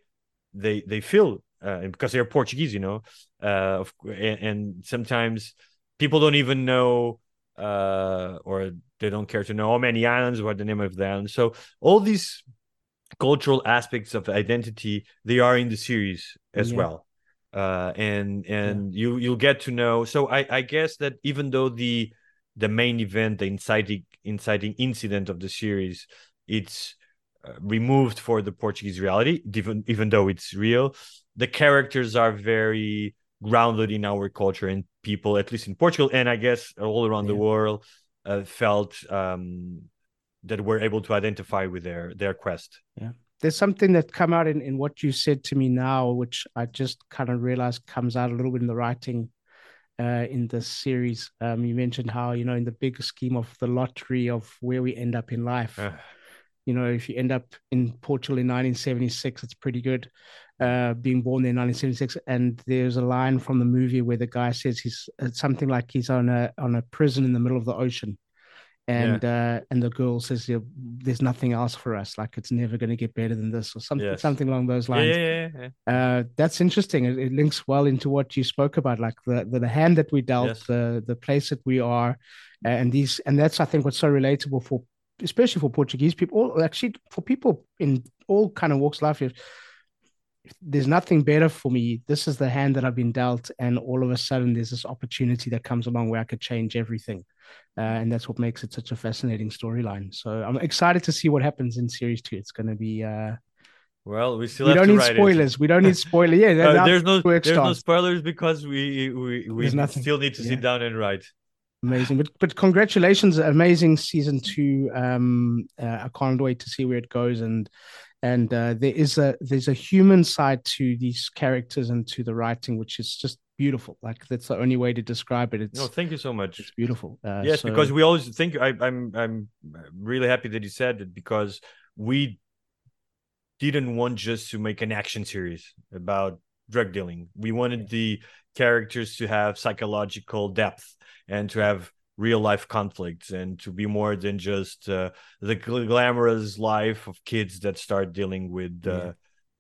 they they feel uh, because they're Portuguese, you know, uh, and, and sometimes people don't even know uh, or they don't care to know how many islands, what the name of the island. So all these cultural aspects of identity they are in the series as yeah. well. Uh, and and yeah. you you'll get to know. So I I guess that even though the the main event, the inciting inciting incident of the series, it's uh, removed for the Portuguese reality, even even though it's real. The characters are very grounded in our culture and people, at least in Portugal, and I guess all around yeah. the world, uh, felt um, that we're able to identify with their their quest. Yeah, there's something that come out in in what you said to me now, which I just kind of realized comes out a little bit in the writing. Uh, in this series, um, you mentioned how you know in the big scheme of the lottery of where we end up in life, uh. You know, if you end up in Portugal in 1976, it's pretty good uh, being born there in 1976, and there's a line from the movie where the guy says he's something like he's on a on a prison in the middle of the ocean, and yeah. uh, and the girl says there's nothing else for us, like it's never going to get better than this, or something yes. something along those lines. Yeah, yeah, yeah. Uh, that's interesting. It, it, links well into what you spoke about, like the the, the hand that we dealt, yes. the the place that we are, and these, and that's I think what's so relatable for especially for Portuguese people, or actually for people in all kind of walks of life there's nothing better for me. This is the hand that I've been dealt, and all of a sudden there's this opportunity that comes along where I could change everything, uh, and that's what makes it such a fascinating storyline. So I'm excited to see what happens in series two. It's going to be. Uh, well, we still we don't need spoilers. It. We don't need spoilers. Yeah, uh, there's no there's no spoilers because we we we still need to yeah. sit down and write. Amazing, but but congratulations, amazing season two. Um, uh, I can't wait to see where it goes, and and uh, there is a there's a human side to these characters and to the writing which is just beautiful. Like that's the only way to describe it. It's no thank you so much. it's beautiful. Uh, yes so... because we always think I, i'm i'm really happy that you said it because we didn't want just to make an action series about drug dealing. We wanted the characters to have psychological depth and to have real life conflicts and to be more than just uh, the glamorous life of kids that start dealing with uh, yeah.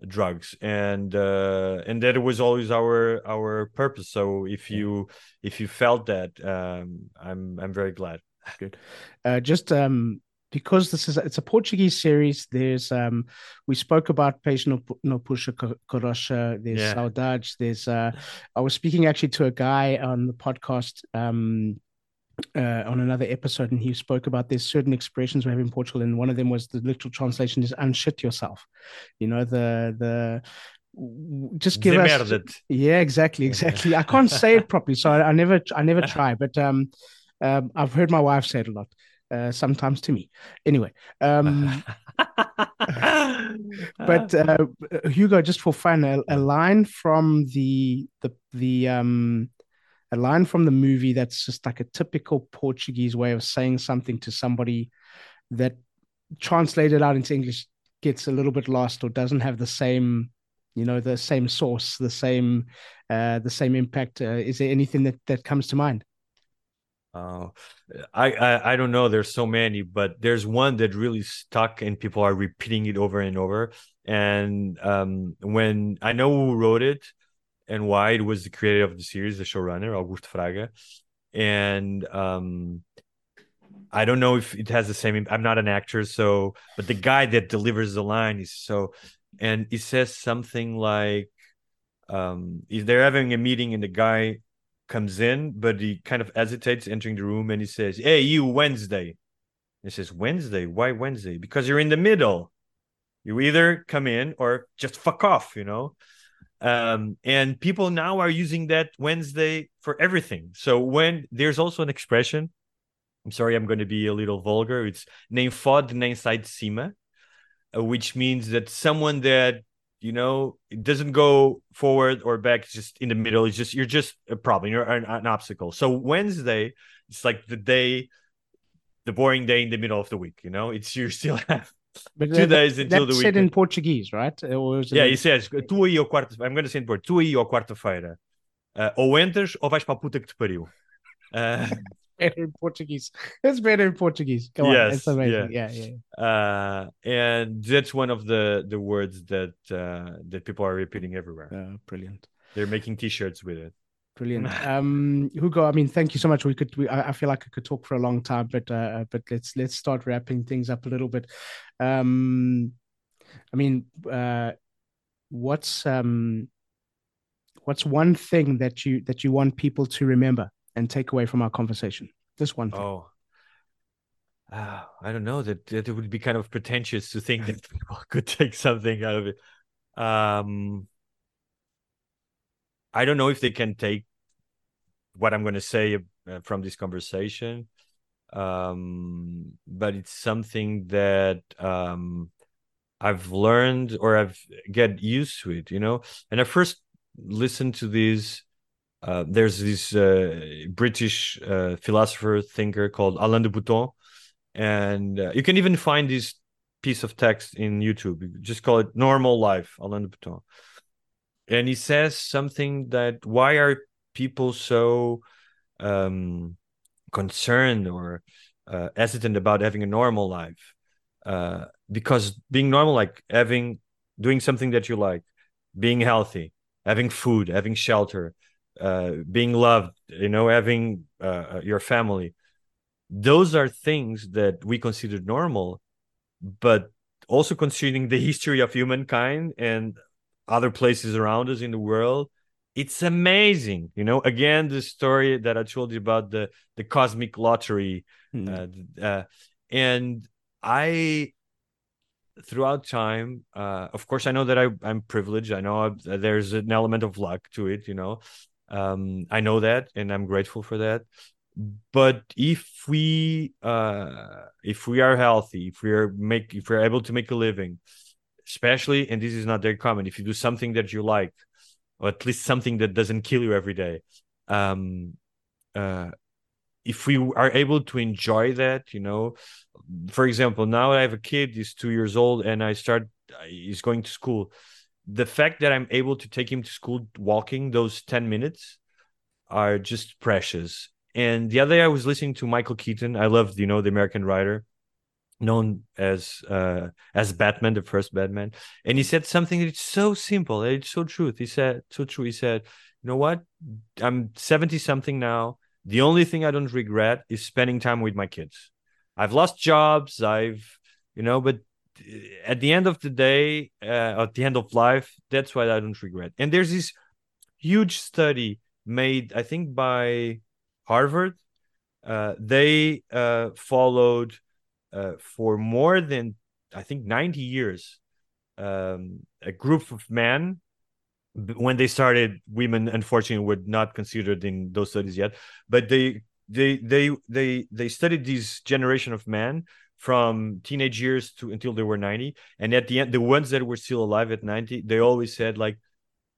drugs. And uh, and that was always our our purpose. So if you if you felt that um, i'm i'm very glad. Good. Uh, just um because this is it's a Portuguese series. There's um we spoke about Peixe no Puxa Carroça. There's yeah. Saudades. There's uh I was speaking actually to a guy on the podcast um uh, on another episode, and he spoke about there's certain expressions we have in Portugal, and one of them was the literal translation is "unshit yourself." You know the the just give us yeah exactly exactly i can't say it properly so I, I, never i never try but um, um i've heard my wife say it a lot uh, sometimes to me. Anyway um but uh, hugo just for fun a, a line from the the the um a line from the movie that's just like a typical Portuguese way of saying something to somebody that translated out into English gets a little bit lost or doesn't have the same you know the same source the same uh the same impact. Uh, is there anything that that comes to mind uh, I, I I don't know. There's so many, but there's one that really stuck, and people are repeating it over and over. And um, when I know who wrote it, and why, it was the creator of the series, the showrunner, Augusto Fraga. And um, I don't know if it has the same. I'm not an actor, so but the guy that delivers the line is so, and he says something like, um, they're having a meeting and the guy comes in, but he kind of hesitates entering the room and he says, "Hey, you Wednesday." He says, "Wednesday? Why Wednesday? Because you're in the middle. You either come in or just fuck off, you know." um, and people now are using that Wednesday for everything. So when there's also an expression, I'm sorry, I'm going to be a little vulgar. It's nem fode nem sai de cima, uh, which means that someone that you know it doesn't go forward or back, it's just in the middle. It's just you're just a problem. You're an, an obstacle. So Wednesday, it's like the day the boring day in the middle of the week. You know, it's you still have But two that- days until the said in. Portuguese, right? It Yeah, he says, tu aí ao quarto, I'm going to say in Portuguese, tu aí ao quarta-feira, uh, ou entras ou vais para a puta que te pariu. Uh, better in Portuguese. It's better in Portuguese. Come on, Yes, it's amazing. Yeah, yeah. yeah. uh, and that's one of the the words that uh, that people are repeating everywhere. Uh, brilliant. They're making T-shirts with it. Brilliant. Um, Hugo, I mean, thank you so much. We could, we, I, I feel like I could talk for a long time, but, uh, but let's, let's start wrapping things up a little bit. Um, I mean, uh, what's, um, what's one thing that you, that you want people to remember and take away from our conversation? This one thing. Oh, Ah, I don't know that, that it would be kind of pretentious to think that people could take something out of it. Um, I don't know if they can take what I'm going to say uh, from this conversation, um, but it's something that um, I've learned or I've get used to it. You know, and I first listened to this. Uh, there's this uh, British uh, philosopher thinker called Alain de Botton, and uh, you can even find this piece of text in YouTube. You just call it "Normal Life," Alain de Botton, and he says something that why are people so um, concerned or uh, hesitant about having a normal life? Because being normal, like having doing something that you like, being healthy, having food, having shelter, uh, being loved, you know, having uh, your family. Those are things that we consider normal, but also considering the history of humankind and other places around us in the world, it's amazing. You know, again, the story that I told you about the the cosmic lottery, Hmm. uh, uh, and I throughout time uh of course i know that I, i'm privileged i know I, there's an element of luck to it you know um i know that and i'm grateful for that. But if we uh if we are healthy if we are make if we're able to make a living especially and this is not very common if you do something that you like or at least something that doesn't kill you every day um uh if we are able to enjoy that you know for example now i have a kid he's two years old and i start he's going to school the fact that i'm able to take him to school walking those 10 minutes are just precious. And the other day i was listening to michael keaton. I loved you know the american writer known as uh as batman the first batman. And he said something that's so simple it's so true he said so true. He said you know what? I'm 70 something now. The only thing i don't regret is spending time with my kids. I've lost jobs. I've you know but at the end of the day uh, at the end of life that's what i don't regret and there's this huge study made i think by harvard uh, they uh, followed uh, for more than I think 90 years um, a group of men. When they started, women unfortunately were not considered in those studies yet, but they they they they they studied this generation of men from teenage years to until they were 90 and at the end the ones that were still alive at 90 they always said like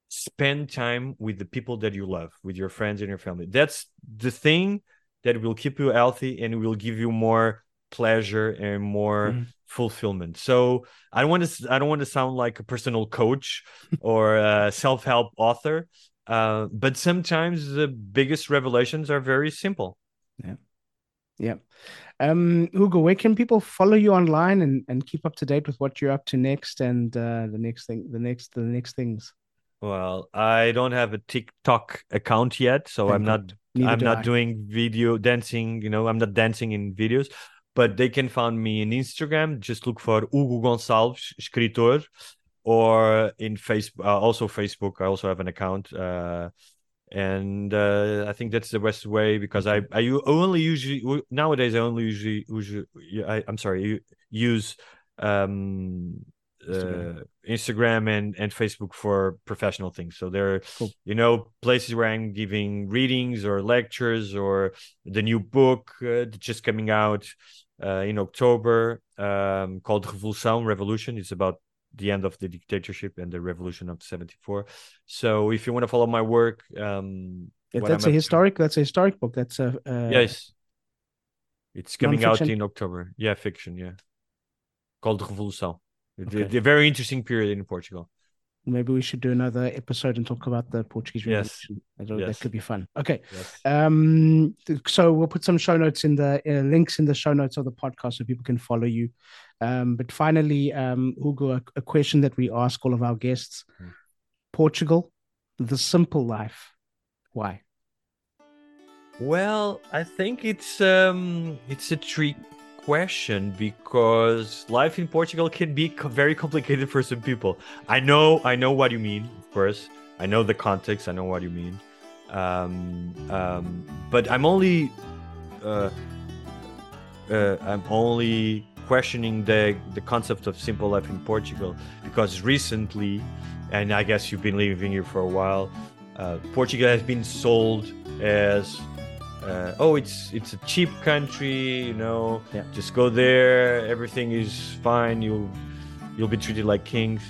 spend time with the people that you love with your friends and your family. That's the thing that will keep you healthy and will give you more pleasure and more Mhm. fulfillment. So i don't want to i don't want to sound like a personal coach or a self-help author uh, but sometimes the biggest revelations are very simple. Yeah. Yeah. Um, Hugo, where can people follow you online and, and keep up to date with what you're up to next and uh, the next thing, the next, the next things? well i don't have a tiktok account yet so Thank i'm not God. I'm do not I. doing video dancing, you know, I'm not dancing in videos, but they can find me in Instagram. Just look for Hugo Gonçalves, escritor, or in Facebook, uh, also Facebook. I also have an account. Uh, and uh, I think that's the best way because I I only usually nowadays I only usually, usually I, I'm sorry, use um Instagram. uh, Instagram and and Facebook for professional things. So there, are, Cool. you know places where I'm giving readings or lectures or the new book uh, that's just coming out uh, in October um, called Revolution. It's about the end of the dictatorship and the revolution of 74. So if you want to follow my work, um, that's I'm a to- historic, that's a historic book. That's a uh, yes, It's coming out in October. Yeah, fiction. Yeah, called Revolução. Okay. The, very interesting period in Portugal. Maybe we should do another episode and talk about the Portuguese Yes. Revolution. That, that Yes. could be fun. Okay. Yes. Um, so we'll put some show notes in the uh, links in the show notes of the podcast so people can follow you. Um, but finally, um, Hugo, a, a question that we ask all of our guests: Hmm. Portugal, the simple life. Why? Well, I think it's um it's a trick question because life in Portugal can be co- very complicated for some people. I know I know what you mean, of course. I know the context. I know what you mean. Um, um, but I'm only uh, uh, I'm only questioning the the concept of simple life in Portugal because recently, and I guess you've been living here for a while, uh, Portugal has been sold as uh, oh it's it's a cheap country you know Yeah. just go there everything is fine you'll you'll be treated like kings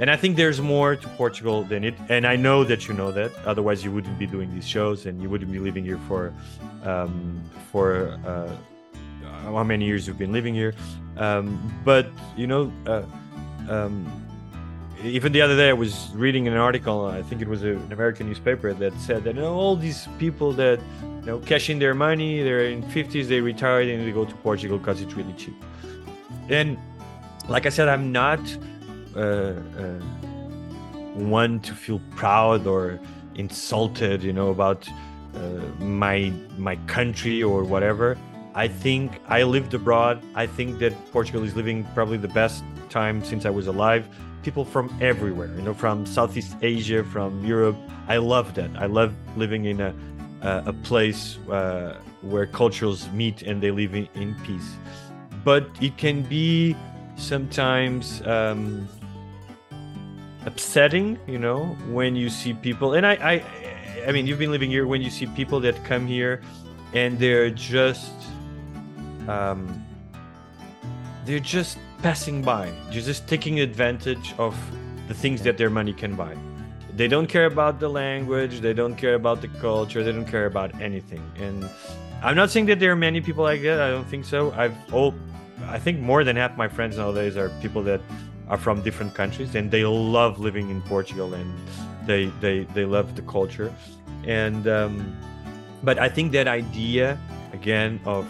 and i think there's more to portugal than it and i know that you know that otherwise you wouldn't be doing these shows and you wouldn't be living here for um, for uh, how many years you've been living here. Um, but you know uh, um, even the other day i was reading an article i think it was a, an american newspaper that said that you know, all these people that you know cash in their money they're in 50s they retired and they go to portugal because it's really cheap. And like i said i'm not uh, uh, one to feel proud or insulted you know about uh, my my country or whatever i think i lived abroad. I think that portugal is living probably the best time since i was alive. People from everywhere you know from southeast asia from europe. I love that. I love living in a uh, a place uh, where cultures meet and they live in, in peace. But it can be sometimes um, upsetting you know when you see people and I, I i mean you've been living here when you see people that come here and they're just um they're just passing by. They're just taking advantage of the things that their money can buy. They don't care about the language. They don't care about the culture. They don't care about anything. And i'm not saying that there are many people like that. I don't think so. I've all i think more than half my friends nowadays are people that are from different countries and they love living in portugal and they they they love the culture. And um but i think that idea again of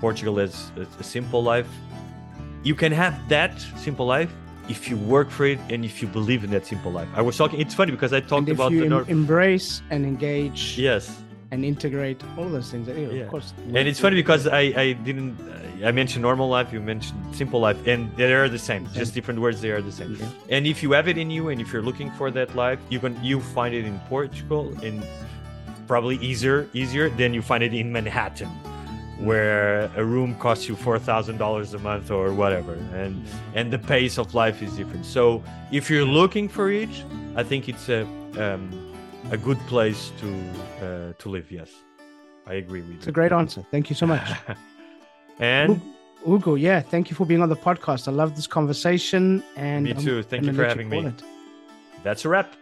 portugal as a, simple life you can have that simple life if you work for it and if you believe in that simple life i was talking it's funny because i talked if about you the north embrace and engage yes and integrate all those things, eh, yeah, Yeah. of course. and it's funny because I, I didn't I mentioned normal life, you mentioned simple life, and they are the same. Just different words, they are the same. Yeah. And if you have it in you, and if you're looking for that life, you can you find it in Portugal, and probably easier easier than you find it in Manhattan, where a room costs you four thousand dollars a month or whatever, and and the pace of life is different. So if you're looking for it, I think it's a um, a good place to uh, to live. Yes, I agree with It's you. a great answer. Thank you so much. and Hugo, yeah, thank you for being on the podcast. I love this conversation. And Me I'm too. Thank you gonna for having me. it. that's a wrap.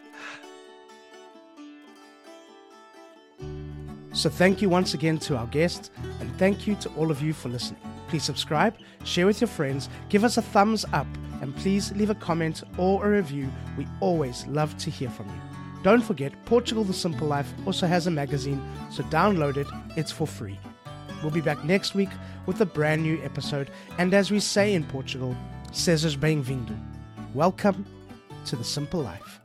So thank you once again to our guests, and thank you to all of you for listening. Please subscribe, share with your friends, give us a thumbs up, and please leave a comment or a review. We always love to hear from you. Don't forget, Portugal the Simple Life also has a magazine, so download it, it's for free. We'll be back next week with a brand new episode, and as we say in Portugal, Cesar's bem-vindo. Welcome to the Simple Life.